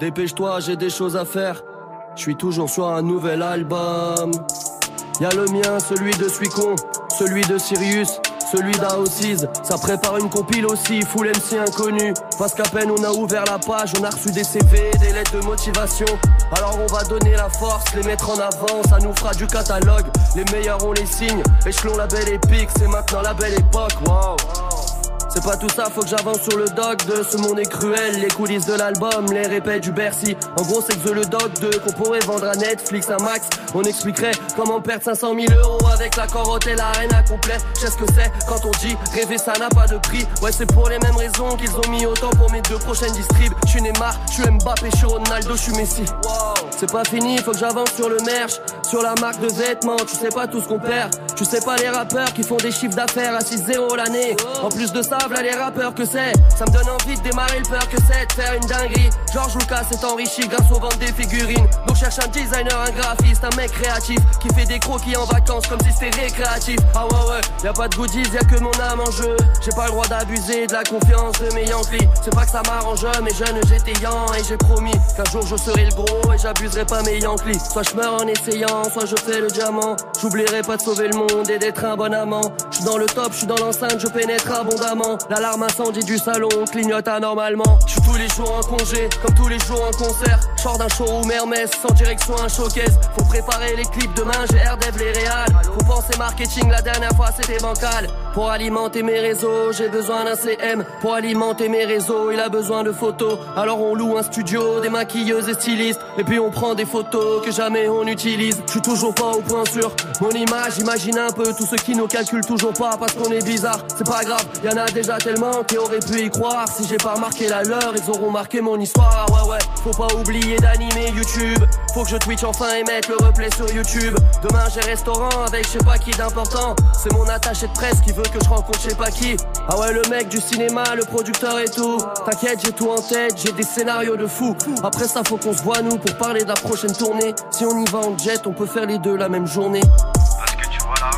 Dépêche-toi, j'ai des choses à faire. Je suis toujours sur un nouvel album. Y a le mien, celui de Suicon, celui de Sirius, celui d'Aosis. Ça prépare une compile aussi, full MC inconnu. Parce qu'à peine on a ouvert la page, on a reçu des CV, des lettres de motivation. Alors on va donner la force, les mettre en avant, ça nous fera du catalogue. Les meilleurs on les signe, échelon la belle épique, c'est maintenant la belle époque, wow. C'est pas tout ça, faut que j'avance sur le doc de ce monde est cruel, les coulisses de l'album, les répètes du Bercy. En gros, c'est que le doc de qu'on pourrait vendre à Netflix un max. On expliquerait comment perdre 500 000 euros avec la hôtel arena complet. Je sais ce que c'est quand on dit rêver ça n'a pas de prix. Ouais, c'est pour les mêmes raisons qu'ils ont mis autant pour mes deux prochaines distribs. Je suis Neymar, je suis Mbappé, je suis Ronaldo, je suis Messi. C'est pas fini, faut que j'avance sur le merch, sur la marque de vêtements. Tu sais pas tout ce qu'on perd, tu sais pas les rappeurs qui font des chiffres d'affaires à 6-0 l'année. En plus de ça, voilà les rappeurs que c'est. Ça me donne envie de démarrer le peur que c'est de faire une dinguerie. George Lucas s'est enrichi grâce aux ventes des figurines. Donc cherche un designer, un graphiste, un mec créatif qui fait des croquis en vacances comme si c'était récréatif. Ah ouais ouais, y a pas de goodies, y a que mon âme en jeu. J'ai pas le droit d'abuser de la confiance de mes Yankees. C'est pas que ça m'arrange, mais jeune j'étais yan et j'ai promis qu'un jour je serai le gros et j'abuserai pas mes Yankees. Soit je meurs en essayant soit je fais le diamant. J'oublierai pas de sauver le monde et d'être un bon amant. Je suis dans le top, je suis dans l'enceinte, je pénètre abondamment. L'alarme incendie du salon clignote anormalement. Je suis tous les jours en congé, comme tous les jours en concert. Sors d'un showroom Hermès, sans direction un showcase. Faut préparer les clips demain, j'ai RDEV les réals. Faut penser marketing, la dernière fois c'était bancal. Pour alimenter mes réseaux, j'ai besoin d'un CM. Pour alimenter mes réseaux, il a besoin de photos. Alors on loue un studio, des maquilleuses et stylistes. Et puis on prend des photos que jamais on utilise. Je suis toujours pas au point sûr. Mon image, imagine un peu tous ceux qui nous calculent toujours pas parce qu'on est bizarre. C'est pas grave, y en a déjà tellement qui auraient pu y croire. Si j'ai pas marqué la leur, ils auront marqué mon histoire. Ouais ouais, faut pas oublier d'animer YouTube. Faut que je Twitch enfin et mettre le replay sur YouTube. Demain j'ai restaurant avec je sais pas qui d'important. C'est mon attaché de presse qui veut que je rencontre je sais pas qui. Ah ouais, le mec du cinéma, le producteur et tout. T'inquiète, j'ai tout en tête, j'ai des scénarios de fou. Après ça, faut qu'on se voit nous pour parler la prochaine tournée. Si on y va en jet, on peut faire les deux la même journée. Parce que tu vois là,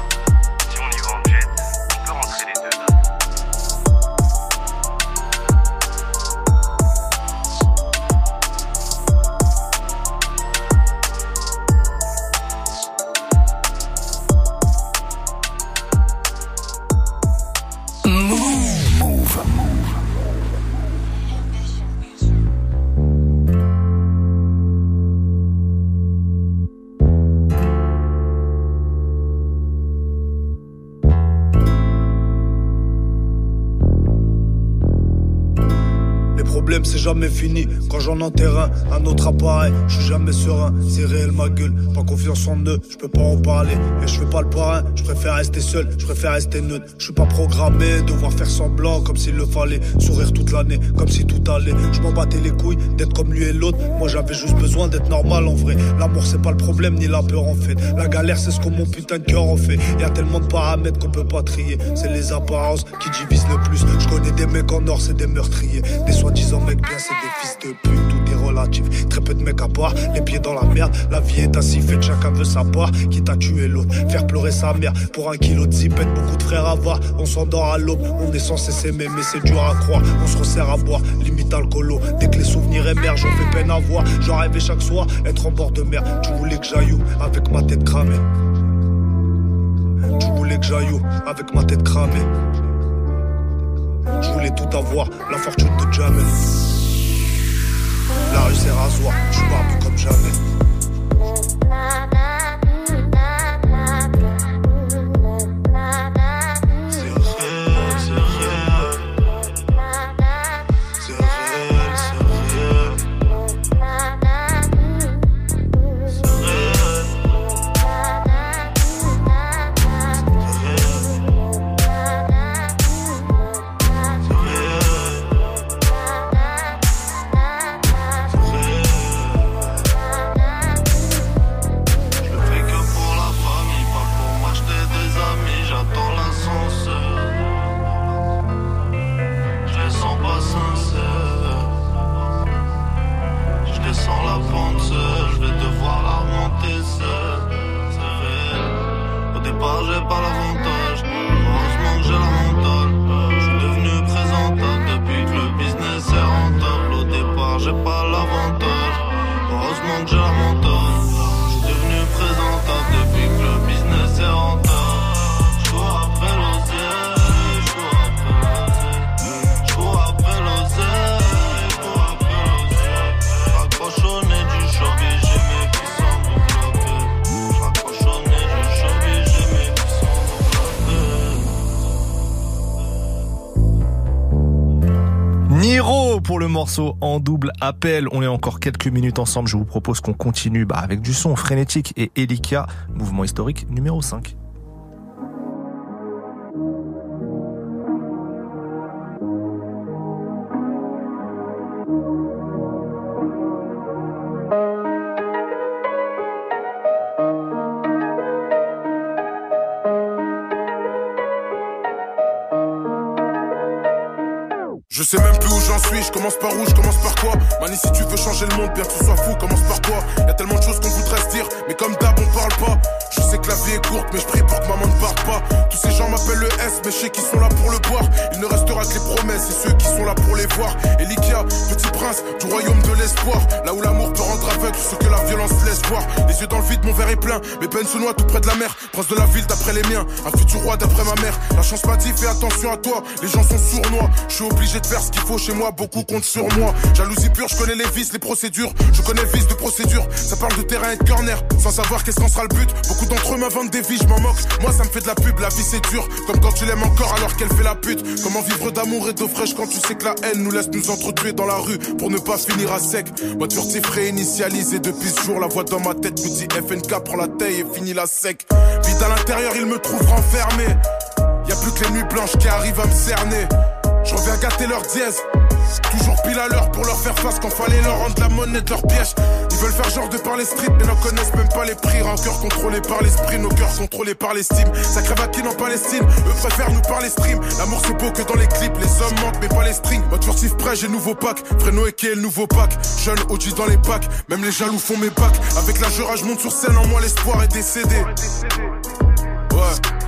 fini. Quand j'en enterre un, un autre appareil Je suis jamais serein, c'est réel ma gueule. Pas confiance en eux, je peux pas en parler. Et je fais pas le parrain, je préfère rester seul Je préfère rester neutre, je suis pas programmé Devoir faire semblant comme s'il le fallait. Sourire toute l'année, comme si tout allait. Je m'en battais les couilles d'être comme lui et l'autre. Moi j'avais juste besoin d'être normal en vrai. L'amour c'est pas le problème ni la peur en fait. La galère c'est ce que mon putain de cœur en fait. Y a tellement de paramètres qu'on peut pas trier. C'est les apparences qui divisent le plus. Je connais des mecs en or, c'est des meurtriers. Des soi-disant mecs bien, c'est des fils de pute Tout est relatif, très peu de mecs à part Les pieds dans la merde, la vie est ainsi faite Chacun veut sa part, quitte à tuer l'autre Faire pleurer sa mère. Pour un kilo de zipette Beaucoup de frères à voir, on s'endort à l'aube On est censé s'aimer mais c'est dur à croire. On se resserre à boire, limite alcoolo. Dès que les souvenirs émergent, on fait peine à voir. J'en rêvais chaque soir, être en bord de mer. Tu voulais que j'aille où? Avec ma tête cramée. Tu voulais que j'aille où? Avec ma tête cramée. Je voulais tout avoir, la fortune de jamais. La rue c'est rasoir, je barbu comme jamais. Le morceau en double appel. On est encore quelques minutes ensemble. Je vous propose qu'on continue bah, avec du son frénétique et Elika, mouvement historique numéro 5. Je sais même plus où j'en suis, je commence par où, je commence par quoi? Mani si tu veux changer le monde, bien que tu sois fou, commence par quoi? Y a tellement de choses qu'on voudrait se dire, mais comme d'hab on parle pas. Je sais que la vie est courte, mais je prie pour que maman ne parte pas. Tous ces gens m'appellent le S, mais je sais qu'ils sont là pour le boire. Il ne restera que les promesses et ceux qui sont là pour les voir. Elikia, petit prince du royaume de l'espoir. Là où l'amour peut rendre aveugle ce que la violence laisse voir. Les yeux dans le vide, mon verre est plein, mes peines se noient tout près de la mer. Prince de la ville d'après les miens, un futur roi d'après ma mère. La chance m'a dit fais attention à toi, les gens sont sournois. Je suis obligé de faire ce qu'il faut chez moi, beaucoup comptent sur moi. Jalousie pure, je connais les vices, les procédures. Je connais le de procédure, ça parle de terrain et de corner Sans savoir qu'est-ce qu'en sera le but. Beaucoup d'entre eux m'inventent des vies, je m'en moque. Moi ça me fait de la pub, la vie c'est dur. Comme quand tu l'aimes encore alors qu'elle fait la pute. Comment vivre d'amour et d'eau fraîche quand tu sais que la haine nous laisse nous entretuer dans la rue Pour ne pas finir à sec. Moi furtif réinitialisé depuis ce jour. La voix dans ma tête me dit FNK prends la taille et finis la sec. Vite à l'intérieur il me trouve renfermé. Y'a plus que les nuits blanches qui arrivent à me cerner Je reviens gâter leur dièse Toujours pile à l'heure pour leur faire face quand fallait leur rendre la monnaie de leur piège. Ils veulent faire genre de par les mais n'en connaissent même pas les prix. Rancœur contrôlé par l'esprit, nos cœurs contrôlés par l'estime. Ça qui en Palestine, eux préfèrent nous parler stream. L'amour c'est beau que dans les clips, les hommes manquent mais pas les strings. Mode furtif prêt, j'ai nouveau pack. Fréno et qui est le nouveau pack. Jeune OG dans les packs, même les jaloux font mes packs. Avec la je monte sur scène, en moi l'espoir est décédé. Ouais.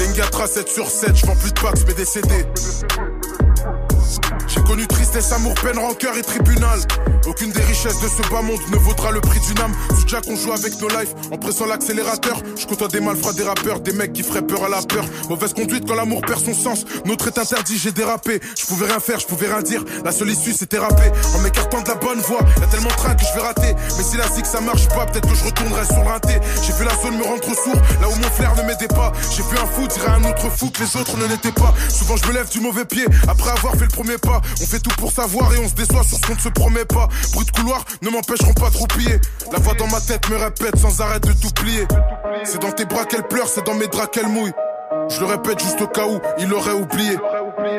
L'Engatra 7 sur 7, je vends plus de packs mais décédé. J'ai connu tristesse, amour, peine, rancœur et tribunal. Aucune des richesses de ce bas monde ne vaudra le prix d'une âme. Sous Jack, on joue avec nos lives en pressant l'accélérateur. Je côtoie des malfrats, des rappeurs, des mecs qui feraient peur à la peur. Mauvaise conduite quand l'amour perd son sens. Notre est interdit, j'ai dérapé. Je pouvais rien faire, je pouvais rien dire. La seule issue c'était rapper. En m'écartant de la bonne voie, y a tellement de train que je vais rater. Mais si la zig ça marche pas, peut-être que je retournerai sur le rinté. J'ai fait la zone me rendre sourd, là où mon flair ne m'aidait pas. J'ai vu un fou dire à un autre fou que les autres ne l'étaient pas. Souvent je me lève du mauvais pied après avoir fait le premier pas. On fait tout pour savoir et on se déçoit sur ce qu'on ne se promet pas. Bruit de couloir ne m'empêcheront pas de roupiller. La voix dans ma tête me répète sans arrêt de tout plier. C'est dans tes bras qu'elle pleure, c'est dans mes draps qu'elle mouille. Je le répète juste au cas où il aurait oublié.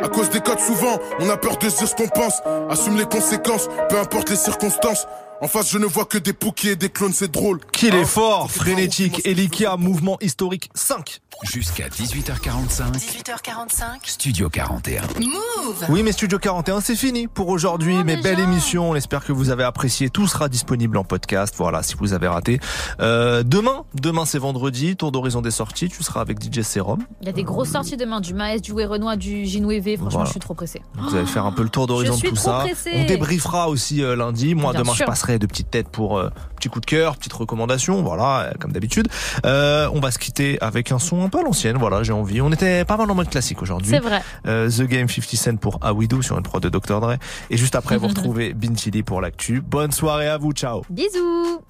À cause des codes, souvent, on a peur de dire ce qu'on pense. Assume les conséquences, peu importe les circonstances. En face, je ne vois que des poukies et des clones, c'est drôle. Qu'il est fort, frénétique, Elikia, mouvement historique 5. Jusqu'à 18h45, 18h45. Studio 41. Move Oui, mais Studio 41, c'est fini pour aujourd'hui. mais belle émission. On espère que vous avez apprécié. Tout sera disponible en podcast. Voilà, si vous avez raté. Euh, demain, demain c'est vendredi. Tour d'horizon des sorties. Tu seras avec DJ Serum. Il y a des grosses sorties demain, du Maes, du Renoir, du Ginouévé. Franchement, Voilà. je suis trop pressée. Vous allez faire un peu le tour d'horizon Je de suis tout trop ça. pressée. On débriefera aussi euh, lundi. Moi, Bien demain, sûr. je passerai de petites têtes pour euh, petit coup de cœur, petite recommandation. Voilà, euh, comme d'habitude. Euh, on va se quitter avec un son un peu à l'ancienne. Voilà, j'ai envie. On était pas mal en mode classique aujourd'hui. C'est vrai. Euh, The Game 50 Cent pour How We Do sur une prod de Dr. Dre. Et juste après, vous *laughs* retrouvez Bintili pour l'actu. Bonne soirée à vous. Ciao. Bisous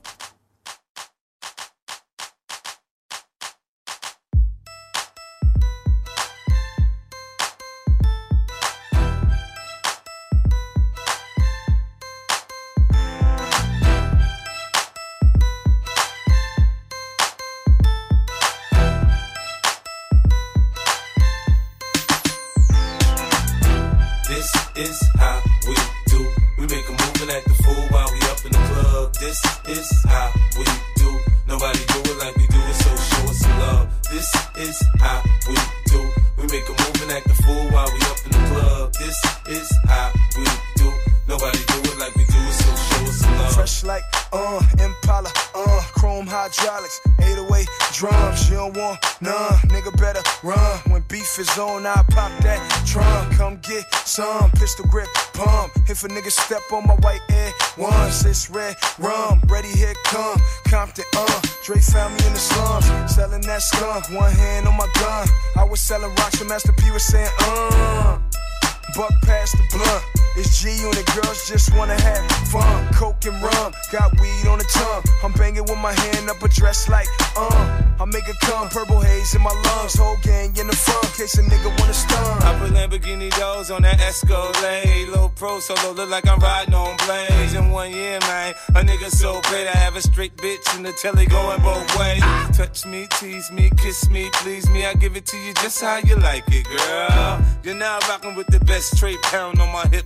If a nigga step on my white air, once it's red rum, ready here come, Compton, uh, Dre found me in the slums, selling that skunk, one hand on my gun. I was selling rocks Master P was saying, uh. Buck past the blunt. It's G and the girls just wanna have fun. Coke and rum, got weed on the tongue. I'm banging with my hand up a dress like, uh. I make it come, purple haze in my lungs. Whole gang in the front, case a nigga wanna stun. I put Lamborghini doors on that Escalade. Low pro solo, look like I'm riding on blades. In one year, man, a nigga so great. I have a straight bitch in the telly going both ways. Touch me, tease me, kiss me, please me. I give it to you just how you like it, girl. You're now rocking with the best straight pound on my hip,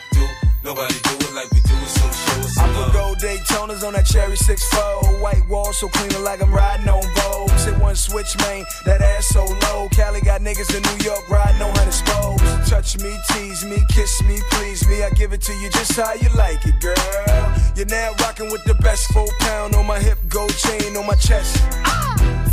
Nobody do it like we do it, so show us I some put love. gold Daytonas on that cherry 6-4 White wall so clean like I'm riding on Vogue. Hit one switch, man, that ass so low. Cali got niggas in New York riding on hundred spokes. Touch me, tease me, kiss me, please me. I give it to you just how you like it, girl. You're now rocking with the best four pound On my hip, gold chain on my chest.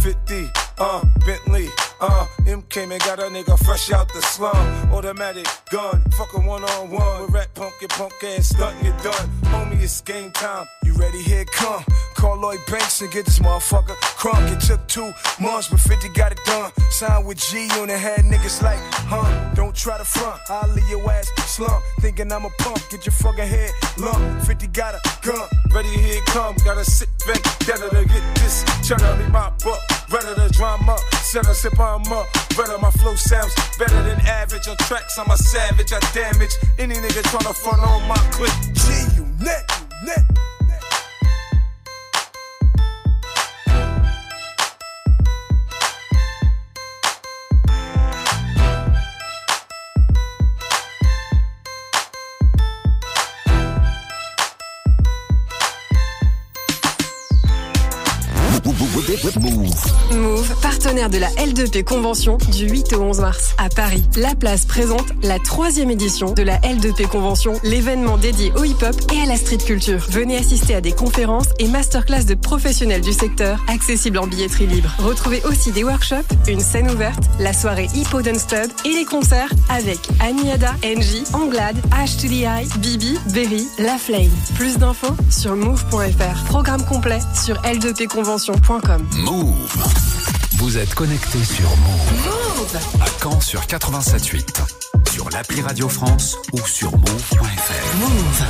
50, uh, Bentley, uh, MK man got a nigga fresh out the slum. Automatic gun, fuck a one on one. With rat punk, your punk ass stuntin', you done. Homie, it's game time. You ready? Here come. Call Lloyd Banks and get this motherfucker crunk. It took two months, but 50 got it done. Signed with G on it, had niggas like, huh? Don't try to front, I'll leave your ass slump. Thinking I'm a punk, get your fucking head lump. 50 got a gun, ready, here come. Gotta sit back, to get this. Cheddar me my up, better the drama. Set a sip on up, better my flow sounds better than average. On tracks, I'm a savage, I damage any nigga tryna front on my clip. G, you net, you net. Move, partenaire de la L2P Convention du 8 au 11 mars à Paris. La place présente la troisième édition de la L2P Convention, l'événement dédié au hip-hop et à la street culture. Venez assister à des conférences et masterclass de professionnels du secteur, accessibles en billetterie libre. Retrouvez aussi des workshops, une scène ouverte, la soirée Hippo Club et les concerts avec Aniada, NJ, Anglade, H2DI, Bibi, Berry, La Flame. Plus d'infos sur move.fr. Programme complet sur l2pconvention.com. Move. Vous êtes connecté sur Move. À Caen sur 87.8. Sur l'appli Radio France ou sur move.fr. Move.